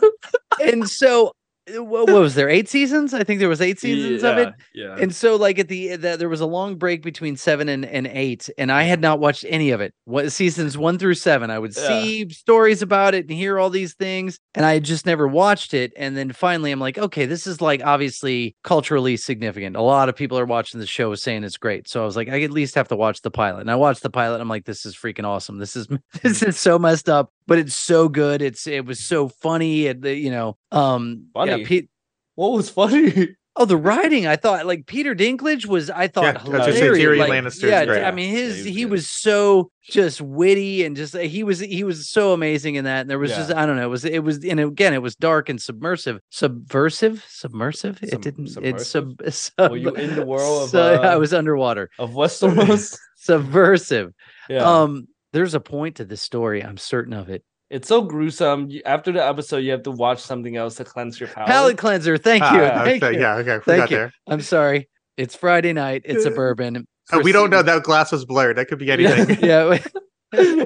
and so Uh, what, what was there eight seasons? I think there was eight seasons of it. Yeah. and so like at the, the there was a long break between seven and, and eight and i had not watched any of it. What seasons one through seven i would Yeah. see stories about it and hear all these things and i just never watched it and then finally i'm like okay this is like obviously culturally significant. A lot of people are watching the show saying it's great. So i was like i at least have to watch the pilot. And i watched the pilot i'm like this is freaking awesome. This is this hmm. is so messed up but it's so good. It's it was so funny. The, you know, um, yeah, Funny? Pete. What was funny? Oh, the writing! I thought like Peter Dinklage was. I thought Yeah, I was gonna say hilarious. Tyrion like, Lannister's yeah, great. I mean his Yeah, he was he was so just witty and just he was he was so amazing in that. And there was just I don't know. It was it was and again it was dark and submersive, subversive, submersive. it didn't. It's sub. sub Were you in the world of, so, I uh, was underwater. Of Westeros? Subversive. yeah. Um. There's a point to this story. I'm certain of it. it's so gruesome. After the episode, you have to watch something else to cleanse your palate. Palate cleanser. Thank Ah, you. I Thank like, you. Yeah, okay, Thank you. there. I'm sorry. It's Friday night. It's a bourbon. Oh, we don't know that glass was blurred. That could be anything. Yeah.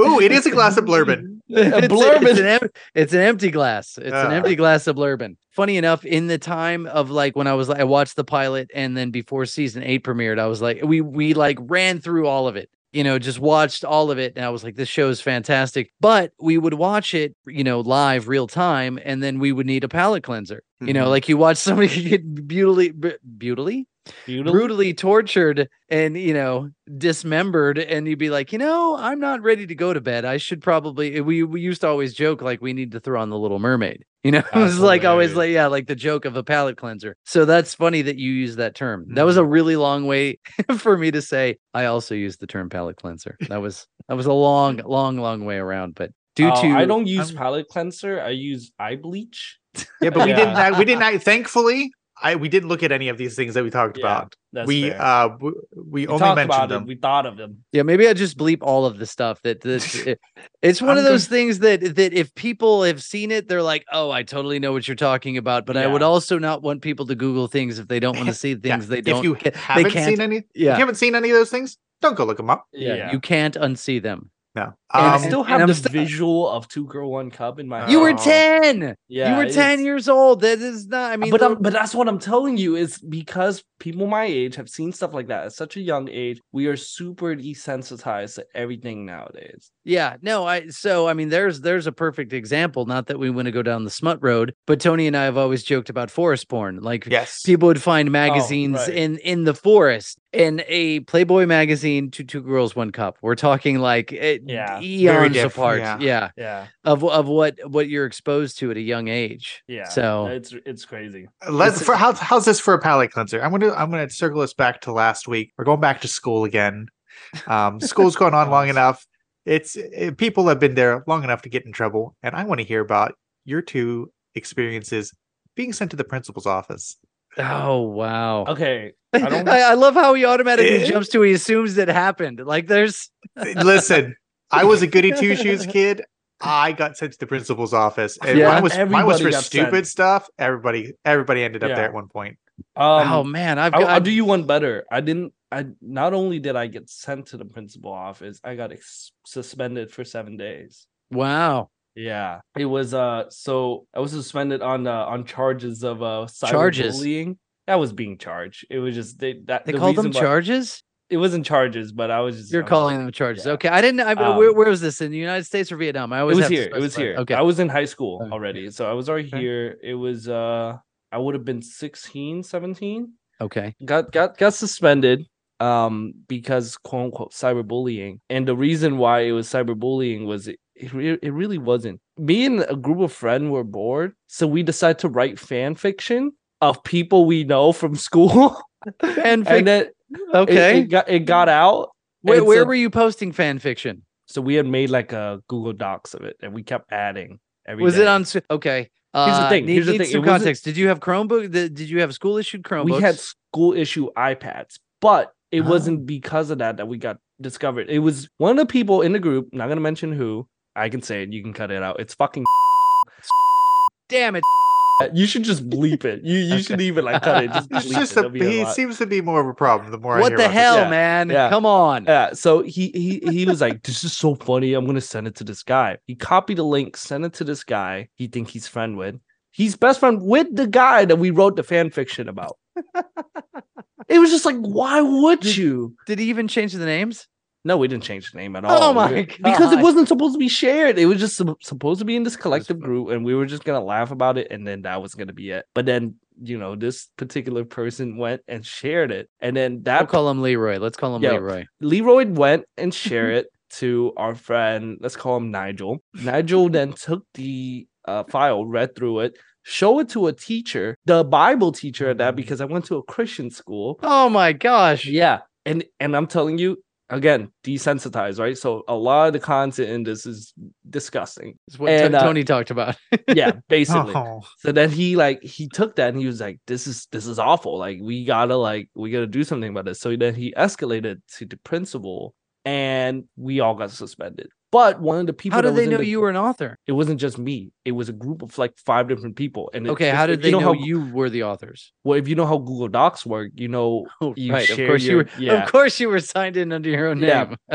Ooh, it is a glass of bourbon. it's, a- bourbon. it's an em- it's an empty glass. It's an Ah. empty glass of bourbon. Funny enough, in the time of like when I was like I watched the pilot and then before season eight premiered, I was like we we like ran through all of it. You know, just watched all of it, and I was like, "This show is fantastic." But we would watch it, you know, live, real time, and then we would need a palate cleanser. You know, Mhm. like you watch somebody get beautifully, beautifully, Beautiful. brutally tortured and you know dismembered and you'd be like you know i'm not ready to go to bed i should probably we, we used to always joke like we need to throw on the little mermaid you know it was like always like yeah like the joke of a palate cleanser so that's funny that you use that term that was a Mm-hmm. really long way for me to say i also use the term palate cleanser that was that was a long long long way around but due Uh, to I don't use I'm- palate cleanser. I use eye bleach. Yeah, but we didn't. act- We didn't. Thankfully, I we didn't look at any of these things that we talked Yeah, about. That's we fair. uh w- we, we only talked mentioned about them. it. We thought of them. Yeah, maybe I just bleep all of the stuff that that it- it's one I'm of those things that that if people have seen it, they're like, "Oh, I totally know what you're talking about." But I would also not want people to Google things if they don't want to see Yeah, things they don't. If you haven't can't- seen any, if yeah. you haven't seen any of those things, don't go look them up. yeah, you can't unsee them. No. And I Um, still have the st- visual of two girl one cup in my. You were Oh. ten. Yeah, you were ten years old. That is not. I mean, but but that's what I'm telling you is because people my age have seen stuff like that at such a young age. We are super desensitized to everything nowadays. Yeah, no, I so I mean there's there's a perfect example, not that we want to go down the smut road, but Tony and I have always joked about forest porn. Like yes. people would find magazines right. in in the forest and a Playboy magazine to two girls one cup. We're talking like eh, Yeah, very eons apart. yeah. Yeah. Yeah, Of of what what you're exposed to at a young age. yeah. So it's it's crazy. Let's This for how, how's this for a palate cleanser? I'm gonna I'm gonna circle us back to last week. We're going back to school again. Um, school's going on long enough. It's it, people have been there long enough to get in trouble, and I want to hear about your two experiences being sent to the principal's office. Oh wow. Okay, I, I don't. I love how he automatically Eh. jumps to he assumes it happened. Like there's Listen, I was a goody two shoes kid. I got sent to the principal's office, and Yeah, mine was mine was for stupid sent. stuff. Everybody everybody ended up Yeah. there at one point. Um, oh man, I've I'll, I'll do you one better. I didn't. I not only did I get sent to the principal office, I got ex- suspended for seven days. wow. Yeah, it was. Uh, so I was suspended on uh, on charges of uh Charges? cyberbullying. That was being charged. It was just they that They the called them why- charges? It wasn't charges, but I was just. You're I was- calling them charges. yeah. Okay. I didn't I, Um, where, where was this in the United States or Vietnam? I It was here. It was here. Okay. I was in high school Okay. already, so I was already Okay. here. It was. uh I would have been 16, 17. okay. got got got suspended um because quote unquote cyberbullying and the reason why it was cyberbullying was it it, re- it really wasn't me and a group of friends were bored so we decided to write fan fiction of people we know from school Fanfic. and then it- okay. it, got it got out where where so- were you posting fan fiction? so we had made like a google docs of it and we kept adding every Was it on okay. Here's the uh, thing, here's the thing, some context. Did you have Chromebook? Did you have school issued Chromebooks? we had school issue iPads, but it Oh. wasn't because of that that we got discovered. It was one of the people in the group, not gonna mention who. I can say it, you can cut it out. It's fucking Damn it. you should just bleep it. You you should even like cut it. Just It's just it. a, It'll be a he lot. seems to be more of a problem the more I What hear the about hell, Yeah. man? Yeah. Come on. Yeah, so he he he was like, "This is so funny. I'm gonna send it to this guy." He copied the link, sent it to this guy. He think he's friend with. He's best friend with the guy that we wrote the fan fiction about. it was just like, why would Did- you? Did he even change the names? No, we didn't change the name at all. Oh my We- Because it wasn't supposed to be shared. It was just sup- supposed to be in this collective group, and we were just gonna laugh about it, and then that was gonna be it. But then, you know, this particular person went and shared it, and then I'll that call him Leroy. Let's call him Yeah. Leroy. Leroy went and shared it, to our friend. Let's call him Nigel. Nigel then took the uh, file, read through it, show it to a teacher, the Bible teacher at that, because I went to a Christian school. Oh my gosh. Yeah, and and I'm telling you again, desensitized, right? So a lot of the content in this is disgusting. It's what And, T- uh, Tony talked about. Yeah, basically. Oh, So then he like he took that and he was like, "This is this is awful. Like we gotta like we gotta do something about this." So then he escalated to the principal, and we all got suspended. But one of the people, How did they know the you were an author? It wasn't just me. It was a group of like five different people. And Okay, if- how did they know, how, you were the authors? Well, if you know how Google Docs work, you know Oh, you right. Of course you were. yeah. Of course you were signed in under your own name.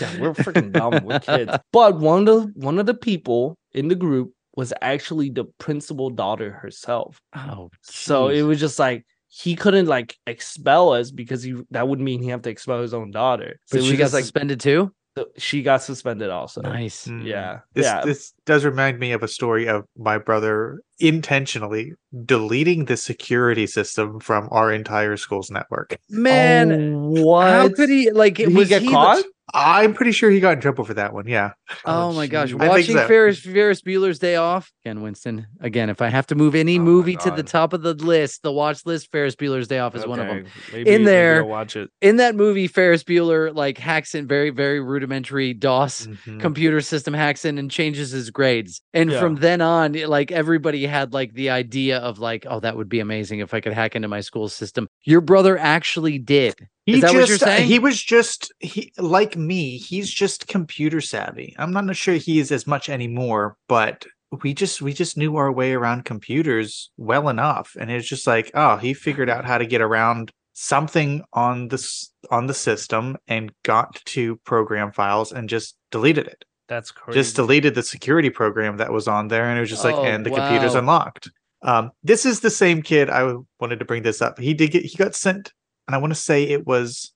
Yeah, we're freaking dumb. We're kids. But one of the one of the people in the group was actually the principal daughter herself. Oh, So it was just like he couldn't like expel us because he that would mean he have to expel his own daughter. So But it she got like suspended too. So she got suspended also. Nice. mm. Yeah. This yeah. this does remind me of a story of my brother intentionally deleting the security system from our entire school's network. Man, Oh, what? how could he like? Did he get the- caught? I'm pretty sure he got in trouble for that one. Yeah. Oh my gosh! geez. I Watching so. Ferris Ferris Bueller's Day Off again, Winston. Again, if I have to move any Oh movie to the top of the list, the watch list, Ferris Bueller's Day Off is one of them. Maybe, In there- I'll watch it. In that movie, Ferris Bueller like hacks in very very rudimentary DOS Mhm. computer system hacks in and changes his grades. And Yeah. from then on, like everybody had like the idea of like, oh, that would be amazing if I could hack into my school system. Your brother actually did. He Is that just, what you're saying? He was just he like me. He's just computer savvy. I'm not sure he is as much anymore, but we just we just knew our way around computers well enough, and it's just like, oh, he figured out how to get around something on this on the system and got to program files and just deleted it. That's crazy. Just deleted the security program that was on there, and it was just like, Oh, and the computer's unlocked. Um, this is the same kid. I wanted to bring this up. He did get he got sent, and I want to say it was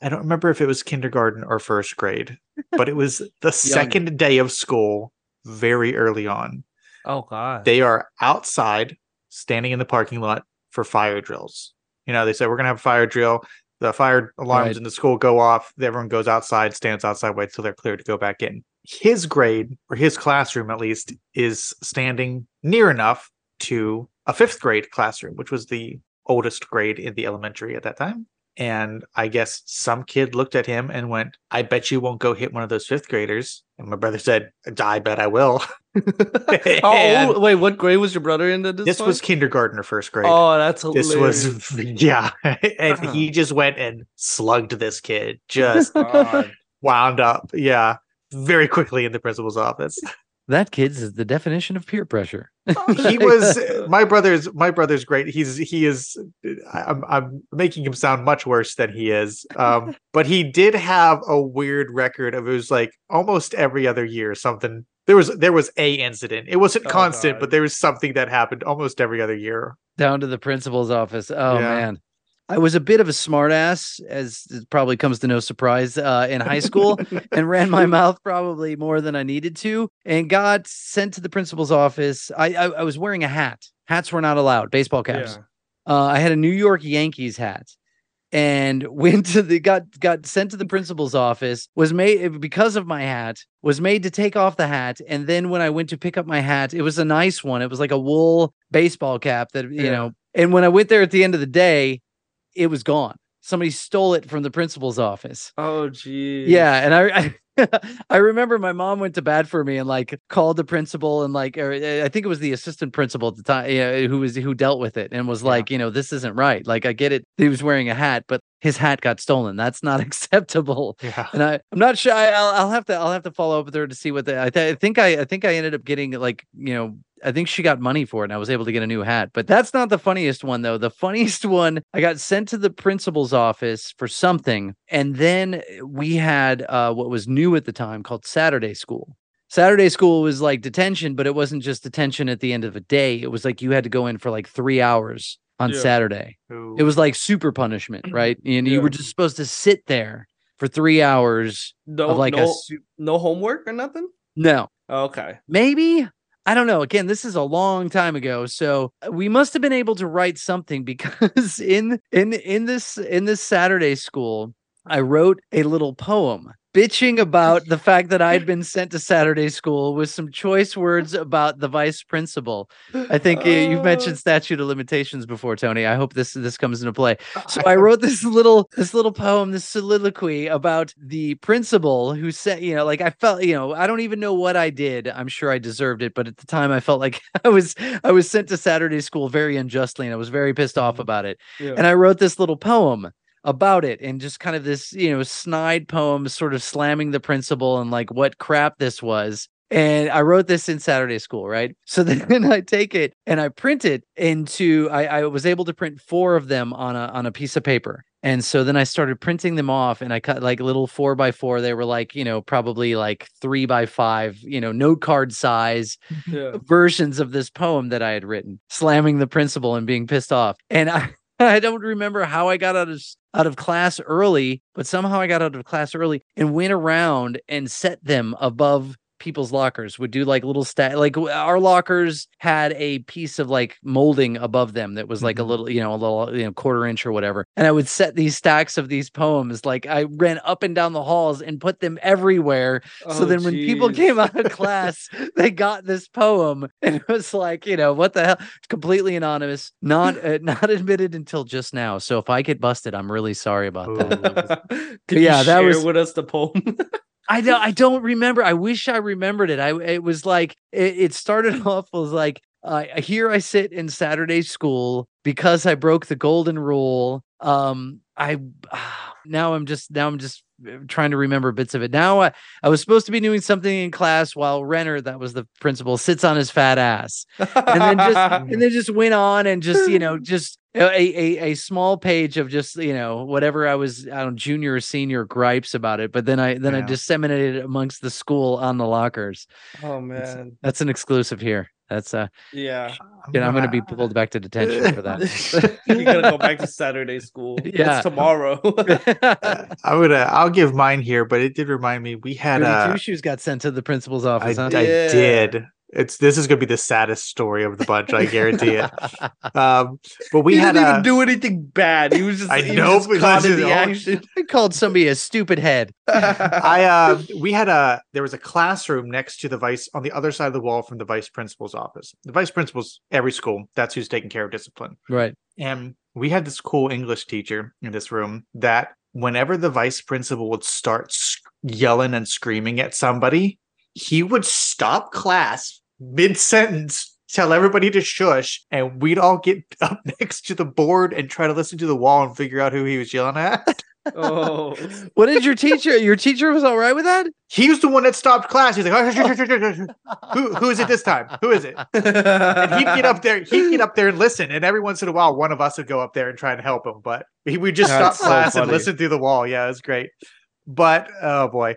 I don't remember if it was kindergarten or first grade, but it was the second day of school, very early on. oh god. They are outside, standing in the parking lot for fire drills. You know, they said we're gonna have a fire drill. The fire alarms Right. in the school go off. Everyone goes outside, stands outside, waits till they're cleared to go back in. His grade, or his classroom at least, is standing near enough to a fifth grade classroom, which was the oldest grade in the elementary at that time. And I guess some kid looked at him and went, I bet you won't go hit one of those fifth graders. And my brother said, I bet I will. oh, Wait, what grade was your brother in? At this, this was kindergarten or first grade. Oh, that's this was yeah. and Uh-huh. he just went and slugged this kid, just wound up. Yeah. Very quickly in the principal's office. That kid's is the definition of peer pressure. he was my brother's my brother's great he's he is I'm, I'm making him sound much worse than he is um but he did have a weird record of it was like almost every other year something there was there was a incident it wasn't Oh, constant God. but there was something that happened almost every other year down to the principal's office. Oh Yeah. man. I was a bit of a smartass, as it probably comes to no surprise, uh, in high school, and ran my mouth probably more than I needed to, and got sent to the principal's office. I I, I was wearing a hat. Hats were not allowed. Baseball caps. Yeah. Uh, I had a New York Yankees hat, and went to the got got sent to the principal's office. Was made because of my hat. Was made to take off the hat, and then when I went to pick up my hat, it was a nice one. It was like a wool baseball cap that you Yeah. know. And when I went there at the end of the day, it was gone. Somebody stole it from the principal's office. Oh, geez. Yeah, and I, I I remember my mom went to bat for me and like called the principal and like or uh, I think it was the assistant principal at the time yeah, who was who dealt with it and was Yeah. like, you know, this isn't right. Like I get it. He was wearing a hat, but his hat got stolen. That's not acceptable. yeah And I, I'm not sure. I, I'll, I'll have to, I'll have to follow up with her to see what the. I, th- I think I, I think I ended up getting like, you know, I think she got money for it, and I was able to get a new hat. But that's not the funniest one though. The funniest one, I got sent to the principal's office for something, and then we had uh, what was new at the time called Saturday school. Saturday school was like detention, but it wasn't just detention at the end of a day. It was like you had to go in for like three hours on Yeah. Saturday. Ooh. It was like super punishment, right? And you were just supposed to sit there for three hours No, of like no, a su- no homework or nothing. no, Okay. maybe I don't know. Again, this is a long time ago, so uh, we must have been able to write something because in in in this in this Saturday school, I wrote a little poem bitching about the fact that I'd been sent to Saturday school with some choice words about the vice principal. I think uh, you've Oh. mentioned statute of limitations before, Tony. I hope this this comes into play. So I wrote this little this little poem, this soliloquy about the principal who said, you know, like I felt, you know, I don't even know what I did. I'm sure I deserved it, but at the time I felt like I was I was sent to Saturday school very unjustly and I was very pissed off about it. Yeah. And I wrote this little poem about it and just kind of this, you know, snide poem sort of slamming the principal and like what crap this was. And I wrote this in Saturday school, right? So then I take it and I print it into I, I was able to print four of them on a on a piece of paper. And so then I started printing them off and I cut like little four by four. They were like, you know, probably like three by five, you know, note card size yeah. versions of this poem that I had written, slamming the principal and being pissed off. And I, I don't remember how I got out of out of class early, but somehow I got out of class early and went around and set them above people's lockers would do like little stat like our lockers had a piece of like molding above them that was like a Mhm. little you know a little you know quarter inch or whatever and i would set these stacks of these poems like i ran up and down the halls and put them everywhere so Oh, then when people came out of class, they got this poem and it was like, you know, what the hell? It's completely anonymous, not uh, not admitted until just now. So if I get busted, I'm really sorry about that. Ooh. Could Yeah, that was- with us the poem? I don't I don't remember. I wish I remembered it. I it was like it, it started off was like uh, here I sit in Saturday school because I broke the golden rule. Um, I now I'm just now I'm just uh, trying to remember bits of it. Now I, I was supposed to be doing something in class while Renner, that was the principal, sits on his fat ass and then just and then just went on and just you know just a, a a small page of just you know whatever I was I don't junior or senior gripes about it, but then I then I disseminated it amongst the school on the lockers. oh man, That's an exclusive here. That's uh, yeah. you know, I'm gonna be pulled back to detention for that. you gotta go back to Saturday school. Yeah. That's tomorrow. I would. Uh, I'll give mine here, but it did remind me we had. Rudy Uh, Two Shoes got sent to the principal's I, office. huh? I Yeah. did. It's this is gonna be the saddest story of the bunch. I guarantee it. Um, but we he had didn't uh, even do anything bad. He was just. I he know, just but caught in the action. I called somebody a stupid head. I uh we had a there was a classroom next to the vice on the other side of the wall from the vice principal's office. The vice principal's every school, that's who's taking care of discipline. Right. And we had this cool English teacher in this room that whenever the vice principal would start sc- yelling and screaming at somebody, he would stop class mid sentence, tell everybody to shush, and we'd all get up next to the board and try to listen to the wall and figure out who he was yelling at. oh, What did your teacher? Your teacher was all right with that? He was the one that stopped class. He's like, "Oh, shush, shush, shush, shush, shush." who, who is it this time? Who is it? And he'd get up there, he'd get up there and listen. And every once in a while, one of us would go up there and try and help him. But he would just That's stop so class and funny. listen through the wall. Yeah, it was great. But oh boy,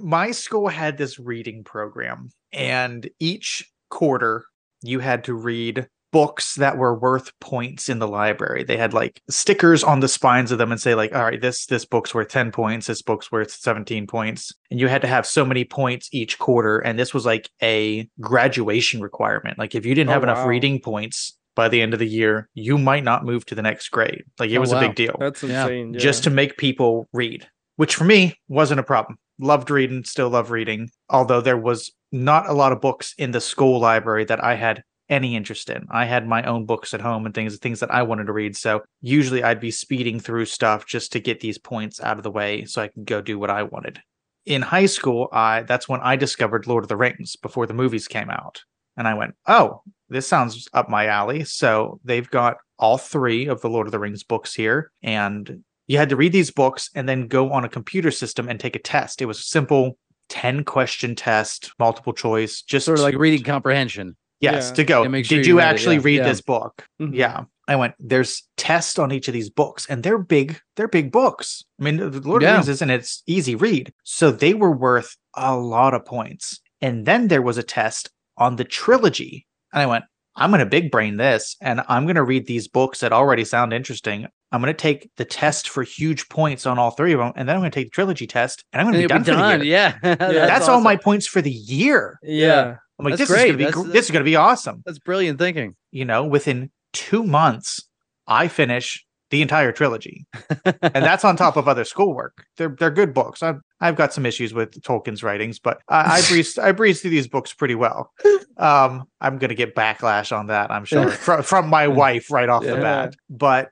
my school had this reading program, and each quarter you had to read books that were worth points in the library. They had like stickers on the spines of them and say like, all right, this this book's worth 10 points, this book's worth 17 points. And you had to have so many points each quarter and this was like a graduation requirement. Like if you didn't Oh, have enough reading points by the end of the year, you might not move to the next grade. Like it Oh, was a big deal That's Yeah. insane. just to make people read, which for me wasn't a problem. Loved reading, still love reading, although there was not a lot of books in the school library that I had any interest in. I had my own books at home and things things that I wanted to read. So usually I'd be speeding through stuff just to get these points out of the way so I could go do what I wanted. In high school, I that's when I discovered Lord of the Rings before the movies came out. And I went, "Oh, this sounds up my alley." So they've got all 3 of the Lord of the Rings books here and you had to read these books and then go on a computer system and take a test. It was a simple 10 question test, multiple choice, just Sort of like reading comprehension. yes, Yeah. to go. Sure Did you you read it, actually yeah, read yeah. this book? Mhm. Yeah. I went, there's tests on each of these books, and they're big, they're big books. I mean, the Lord of Yeah. the Rings isn't its easy read. So they were worth a lot of points. And then there was a test on the trilogy. And I went, I'm going to big brain this and I'm going to read these books that already sound interesting. I'm going to take the test for huge points on all three of them. And then I'm going to take the trilogy test and I'm going to be And done, it'll for the year. Yeah. That's, all my points for the year. Yeah. I'm like, That's this is going to be That's- this is going to be awesome. That's brilliant thinking. You know, within two months, I finish the entire trilogy, and that's on top of other schoolwork. They're they're good books. I've I've got some issues with Tolkien's writings, but I, I breezed I breezed through these books pretty well. Um, I'm gonna get backlash on that, I'm sure, from from my wife right off the bat. But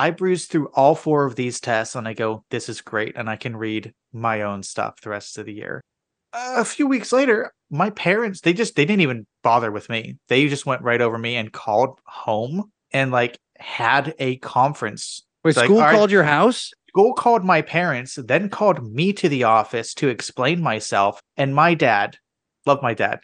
I breezed through all four of these tests, and I go, "This is great," and I can read my own stuff the rest of the year. a few weeks later, my parents they just they didn't even bother with me. They just went right over me and called home and like had a conference. Wait, like, school called your house? School called my parents, then called me to the office to explain myself. And my dad, love my dad.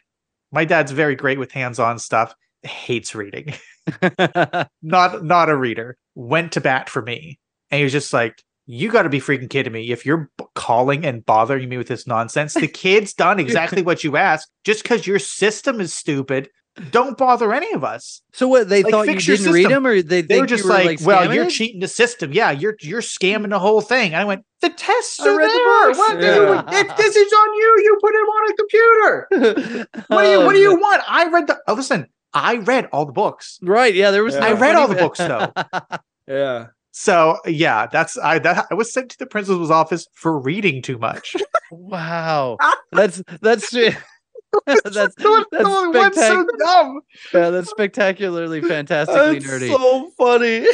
My dad's very great with hands-on stuff. Hates reading. not not a reader. Went to bat for me, and he was just like, "You got to be freaking kidding me! If you're b- calling and bothering me with this nonsense, the kid's done exactly what you asked. Just because your system is stupid, don't bother any of us." so what? They Like, thought you didn't read them, or they They were just you were, like, "Well, you're it? cheating the system. Yeah, you're you're scamming the whole thing." And I went, "The tests are read the there. What Yeah. you? If this is on you, you put him on a computer. What do you? What do you oh, want? I read the. Oh, listen, I read all the books. Right? Yeah, there was. Yeah. no I read all the books, though. Yeah. So yeah, that's I that I was sent to the principal's office for reading too much. Wow, that's that's that's that's No one- no one went so dumb. yeah, that's spectacularly fantastically That's nerdy. so funny.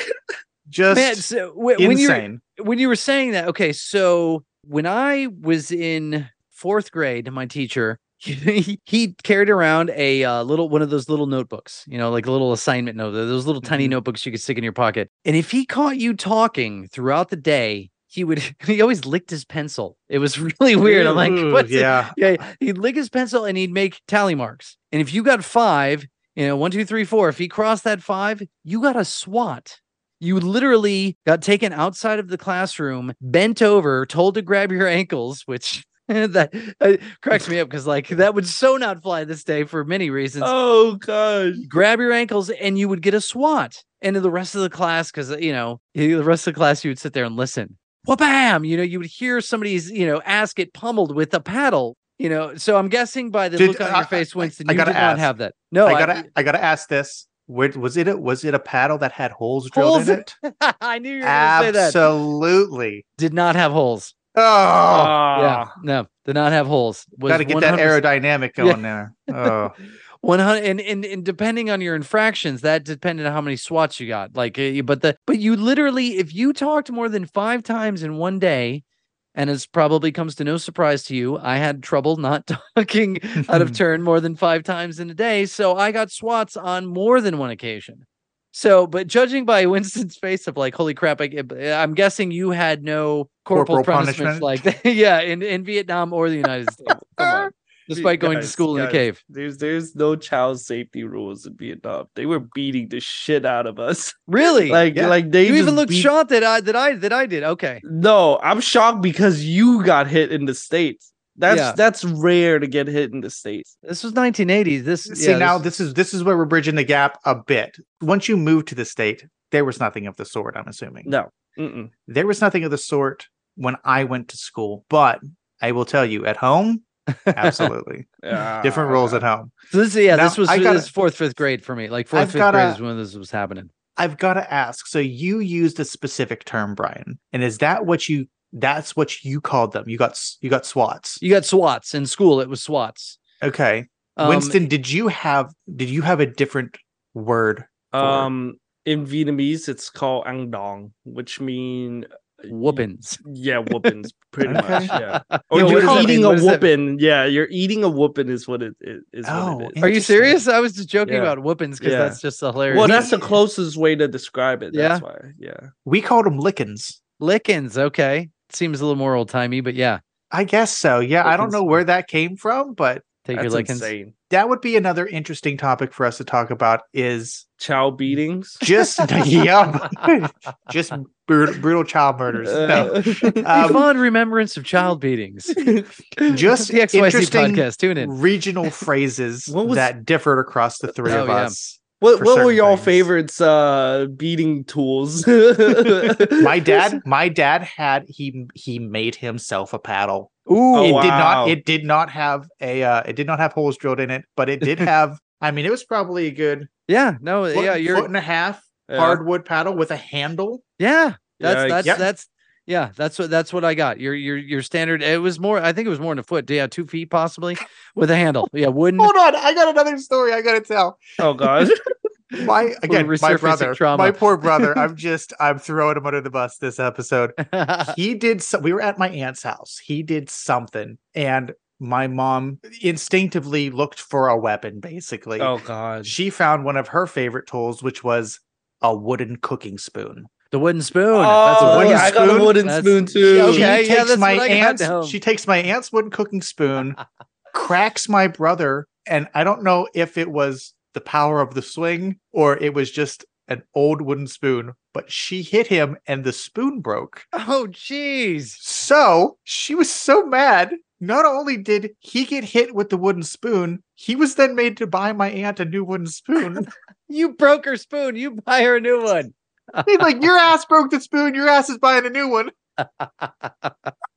Just Man, so wh- when you insane. when you were saying that, okay, so when I was in fourth grade, my teacher he, he carried around a uh, little one of those little notebooks, you know, like a little assignment note, those little tiny Mhm. notebooks you could stick in your pocket. And if he caught you talking throughout the day, he would he always licked his pencil. It was really weird. I'm like, Ooh, what's it? yeah. Yeah, he'd lick his pencil and he'd make tally marks. And if you got five, you know, one, two, three, four, if he crossed that five, you got a SWAT. You literally got taken outside of the classroom, bent over, told to grab your ankles, which that uh, cracks me up because like that would so not fly this day for many reasons. Oh gosh. Grab your ankles and you would get a SWAT. And the rest of the class, because you know, the rest of the class, you would sit there and listen. Well, bam! You know, you would hear somebody's, you know, ass get pummeled with a paddle. You know, so I'm guessing by the Did- look on I- your face, Winston, I you gotta did not have that. No, I gotta I gotta ask this. Where was it? A, was it a paddle that had holes drilled Holes in in- it? I knew you were going to say that. Absolutely. Did not have holes. Oh, Yeah, no, did not have holes. Got to get that 100% aerodynamic Yeah. going there. Oh, 100 and, and and depending on your infractions that depended on how many swats you got like uh, but the but you literally if you talked more than five times in one day and it's probably comes to no surprise to you i had trouble not talking out of turn more than five times in a day so i got swats on more than one occasion so but judging by winston's face of like holy crap I, i'm guessing you had no corporal, Corporal punishments punishment? like that yeah in, in vietnam or the united states Come on. despite going to Guys, school in a cave There's there's no child safety rules in Vietnam. They were beating the shit out of us. really Like Yeah. like they you even looked beat- shocked that I that I that I did. Okay. No, I'm shocked because you got hit in the states. That's Yeah. that's rare to get hit in the states. This was 1980s. This see yeah, now this- this is this is where we're bridging the gap a bit. Once you move to the state, there was nothing of the sort. I'm assuming No. Mm-mm. there was nothing of the sort when I went to school. But I will tell you, at home, absolutely ah. different rules at home. so this yeah, Now, this was gotta- is fourth, fifth grade for me. Like 4th I've fifth grade gotta- is when this was happening. I've got to ask. So you used a specific term, Brian, and is that what you? That's what you called them. You got you got SWATs. You got SWATs in school. It was SWATs. Okay, Um, Winston, did you have did you have a different word? for- Um in Vietnamese it's called ang dong, which mean whoopings. yeah, whoopings, pretty much. Yeah. Or Yo, you're eating mean? a What does that whooping. Yeah, you're eating a whooping is what it is. is Oh, what it is. Are you serious? I was just joking Yeah. about whoopings because Yeah. that's just hilarious. Well, that's the closest way to describe it. Yeah. Why. Yeah. We called them lickins. lickings. Okay, seems a little more old timey, but yeah, I guess so. Yeah, I don't know where that came from, but take That's your lickings. insane. that would be another interesting topic for us to talk about. Is Child beatings. just yeah, just brutal, brutal child murders. No. Uh, A Um, fond remembrance of child beatings. just the XYZ interesting podcast. Tune in. regional phrases was- that differed across the three Oh, of yeah. Us. what what were certain y'all things. favorites uh beating tools? My dad, my dad had he he made himself a paddle. Ooh, Oh, it did not it did not have a uh, it did not have holes drilled in it, but it did have. I mean, it was probably a good yeah, no, foot, yeah, you're foot and a half Yeah. hardwood paddle with a handle. Yeah, that's Yikes. that's Yep. that's yeah, that's what that's what I got. Your your your standard. It was more. I think it was more than a foot. Yeah, two feet possibly with a handle. Yeah, wooden. Hold on, I got another story I gotta tell. Oh god. My again, my brother, trauma. my poor brother. I'm just I'm throwing him under the bus this episode. he did so, we were at my aunt's house he did something and my mom instinctively looked for a weapon basically oh god. she found one of her favorite tools which was a wooden cooking spoon the wooden spoon. Oh, that's a oh, wooden I got a wooden That's- spoon Yeah, too. okay. she yeah, takes that's my what I got aunt's she takes my aunt's wooden cooking spoon cracks my brother and i don't know if it was the power of the swing or it was just an old wooden spoon but she hit him and the spoon broke Oh, jeez. So she was so mad. Not only did he get hit with the wooden spoon, he was then made to buy my aunt a new wooden spoon. You broke her spoon. You buy her a new one. He's like, Your ass broke the spoon. Your ass is buying a new one.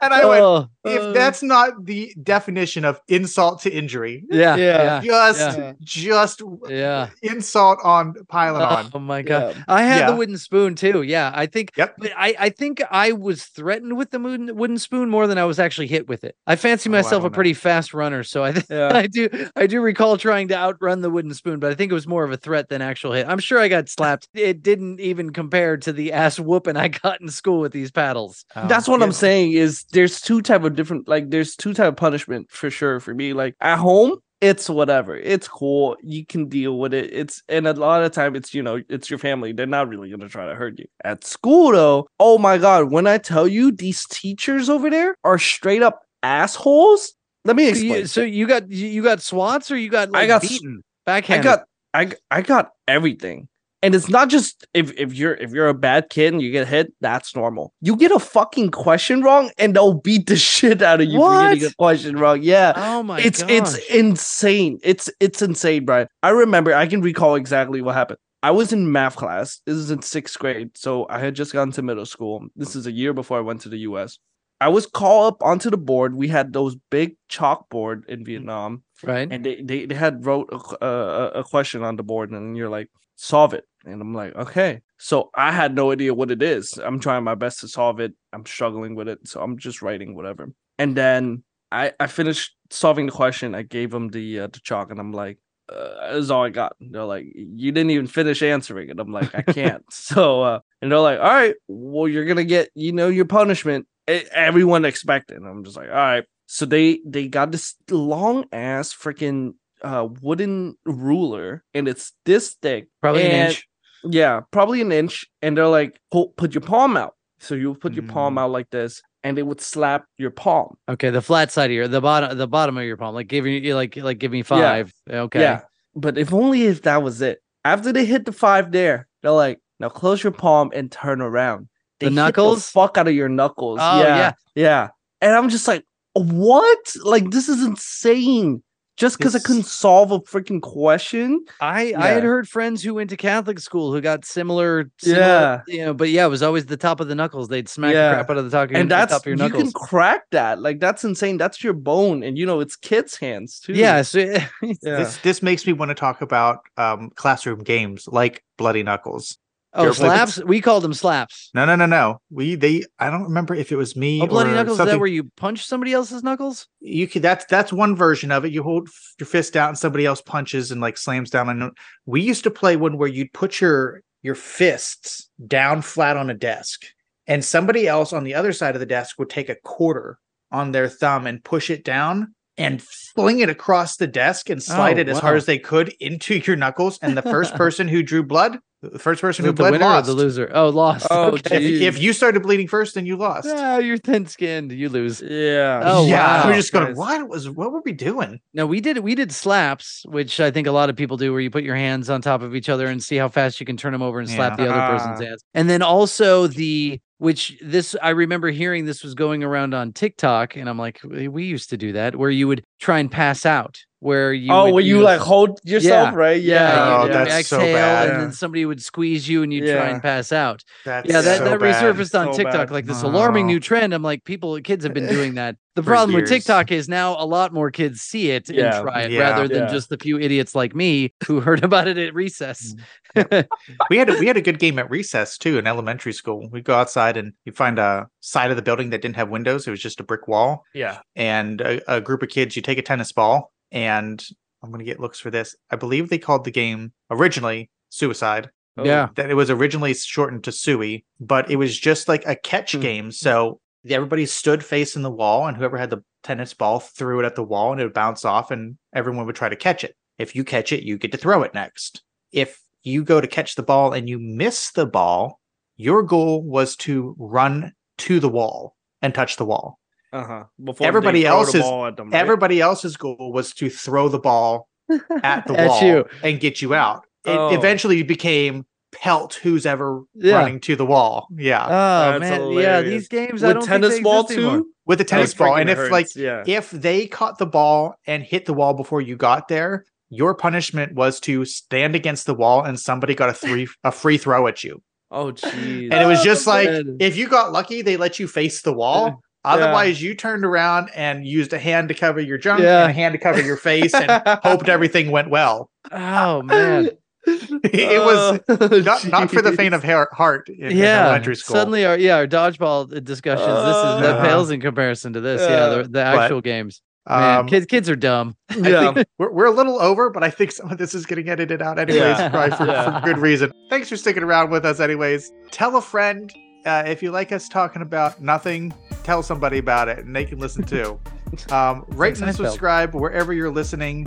And I went, Oh, If uh, that's not the definition of insult to injury, yeah, Yeah. yeah, just, Yeah. just yeah. insult on piling on. Oh my god. Yeah. I had Yeah. the wooden spoon too. Yeah, I think. Yep. But I, I think I was threatened with the wooden wooden spoon more than I was actually hit with it. I fancy Oh, myself a don't know. pretty fast runner, so I Yeah. I do I do recall trying to outrun the wooden spoon, but I think it was more of a threat than actual hit. I'm sure I got slapped. It didn't even compare to the ass whooping I got in school with these paddles. That's Um, what I'm yeah. Saying is there's two type of different like there's two type of punishment for sure for me. Like at home, it's whatever. It's cool. You can deal with it. It's and a lot of time it's you know, it's your family. They're not really gonna try to hurt you. At school though, oh my god, when I tell you these teachers over there are straight up assholes. Let me So explain. you, so you got you got swats or you got like got s- beaten I backhanded? got I got everything. And it's not just if, if you're if you're a bad kid and you get hit, that's normal. You get a fucking question wrong and they'll beat the shit out of you for getting a question wrong. Yeah. oh my it's gosh. it's insane. It's it's insane, Brian. I remember I can recall exactly what happened. I was in math class. This is in sixth grade. So I had just gotten to middle school. This is a year before I went to the US. I was called up onto the board. We had those big chalkboard in Vietnam right. and they, they, they had wrote a, a, a question on the board and you're like solve it and i'm like okay. So i had no idea what it is. I'm trying my best to solve it. I'm struggling with it. So i'm just writing whatever. And then i i finished solving the question. I gave them the uh, the chalk and i'm like uh, that's all i got. They're like you didn't even finish answering it. I'm like i can't. So uh and they're like all right. Well you're gonna get you know your punishment. Everyone expected. I'm just like all right. So they they got this long ass freaking uh wooden ruler and it's this thick Probably an inch. Yeah probably an inch and they're like put, put your palm out so you put your palm Mm. out like this and they would slap your palm Okay, the flat side of your the bottom the bottom of your palm, like give you like like give me five. Okay. yeah but if only if that was it after they hit the five there they're like now close your palm and turn around The They hit knuckles? fuck out of your knuckles Oh, yeah yeah. yeah and i'm just like what like this is insane just because i couldn't solve a freaking question I I had heard friends who went to Catholic school who got similar, similar Yeah. you know, but yeah, it was always the top of the knuckles. They'd smack Yeah. the crap out of the top of your, and that's top of your you can crack that like that's insane that's your bone and you know it's kids hands too yeah, so yeah This this makes me want to talk about um, classroom games like Bloody Knuckles. Oh slaps. We called them slaps. No, no, no, no. We they I don't remember if it was me Oh, bloody or knuckles. Is that where you punch somebody else's knuckles? you could that's that's one version of it. You hold your fist out and somebody else punches and like slams down it. We used to play one where you'd put your your fists down flat on a desk and somebody else on the other side of the desk would take a quarter on their thumb and push it down and fling it across the desk and slide Oh, it as hard as they could into your knuckles and the first person who drew blood the first person Is who it the bled winner lost. or the loser? Oh, lost. Oh, okay. if, if you started bleeding first then you lost Yeah, you're thin skinned. You lose. yeah Oh, yeah wow. we're just going Guys. what was what were we doing No, we did we did slaps, which I think a lot of people do, where you put your hands on top of each other and see how fast you can turn them over and slap Yeah. the other person's Ah. hands. And then also the which this I remember hearing this was going around on TikTok, and I'm like, we we used to do that, where you would try and pass out where you oh, would when you use- like hold yourself, Yeah. right? yeah, Yeah. Oh, you, you that's so exhale bad. and then somebody would squeeze you and you try and pass out. That's Yeah, that, so that bad. resurfaced on So TikTok bad. like this alarming Oh. new trend. I'm like, people, kids have been doing that. The For problem with. TikTok is now a lot more kids see it Yeah. and try it Yeah. rather than Yeah. just the few idiots like me who heard about it at recess. Mm. we had a, we had a good game at recess too in elementary school. We'd go outside and you find a side of the building that didn't have windows. It was just a brick wall, Yeah. and a, a group of kids. You take a tennis ball, and I'm gonna get looks for this. I believe they called the game originally suicide. Oh, Yeah. That it was originally shortened to Sui, but it was just like a catch Hmm. game. So everybody stood facing the wall, and whoever had the tennis ball threw it at the wall, and it would bounce off, and everyone would try to catch it. If you catch it, you get to throw it next. If you go to catch the ball and you miss the ball, your goal was to run to the wall and touch the wall. Uh huh. Before Everybody they throw the else's- ball at them, right? Everybody else's goal was to throw the ball at the At wall you. and get you out. It Oh. eventually became pelt who's ever Yeah. running to the wall. Yeah. Oh That's man, yeah, these games I with don't tennis think they ball exist anymore. too. With the tennis That ball. And if like yeah. if they caught the ball and hit the wall before you got there, your punishment was to stand against the wall and somebody got a three a free throw at you. Oh jeez. And it was just like man. if you got lucky, they let you face the wall. Otherwise, you turned around and used a hand to cover your junk Yeah. and a hand to cover your face and hoped everything went well. Oh man. it was Oh, not, not for the faint of heart, in, in yeah. elementary school. Suddenly our yeah, our dodgeball discussions. this is that Uh-huh. pales in comparison to this. Yeah, Yeah. the, the actual games. Man, um, kids kids are dumb. I Yeah. think we're, we're a little over, but I think some of this is getting edited out anyways, Yeah. probably for, Yeah. for good reason. Thanks for sticking around with us, anyways. Tell a friend uh, if you like us talking about nothing. Tell somebody about it, and they can listen too. Um, rate and subscribe wherever you're listening.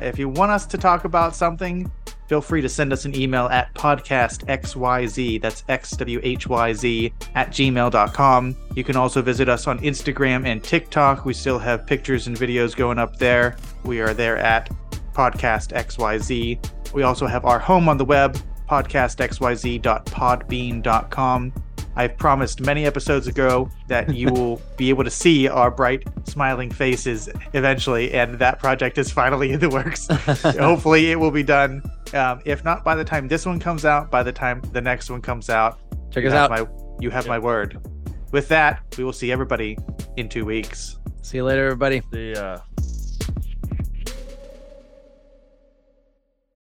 If you want us to talk about something, feel free to send us an email at podcastxyz. That's xwhyz at gmail.com. You can also visit us on Instagram and TikTok. We still have pictures and videos going up there. We are there at podcastxyz. We also have our home on the web, podcastxyz.podbean.com. I've promised many episodes ago that you will be able to see our bright, smiling faces eventually, and that project is finally in the works. Hopefully, it will be done. Um, if not by the time this one comes out, by the time the next one comes out, Check you us have out. My, you have my word. With that, we will see everybody in two weeks. See you later, everybody. The uh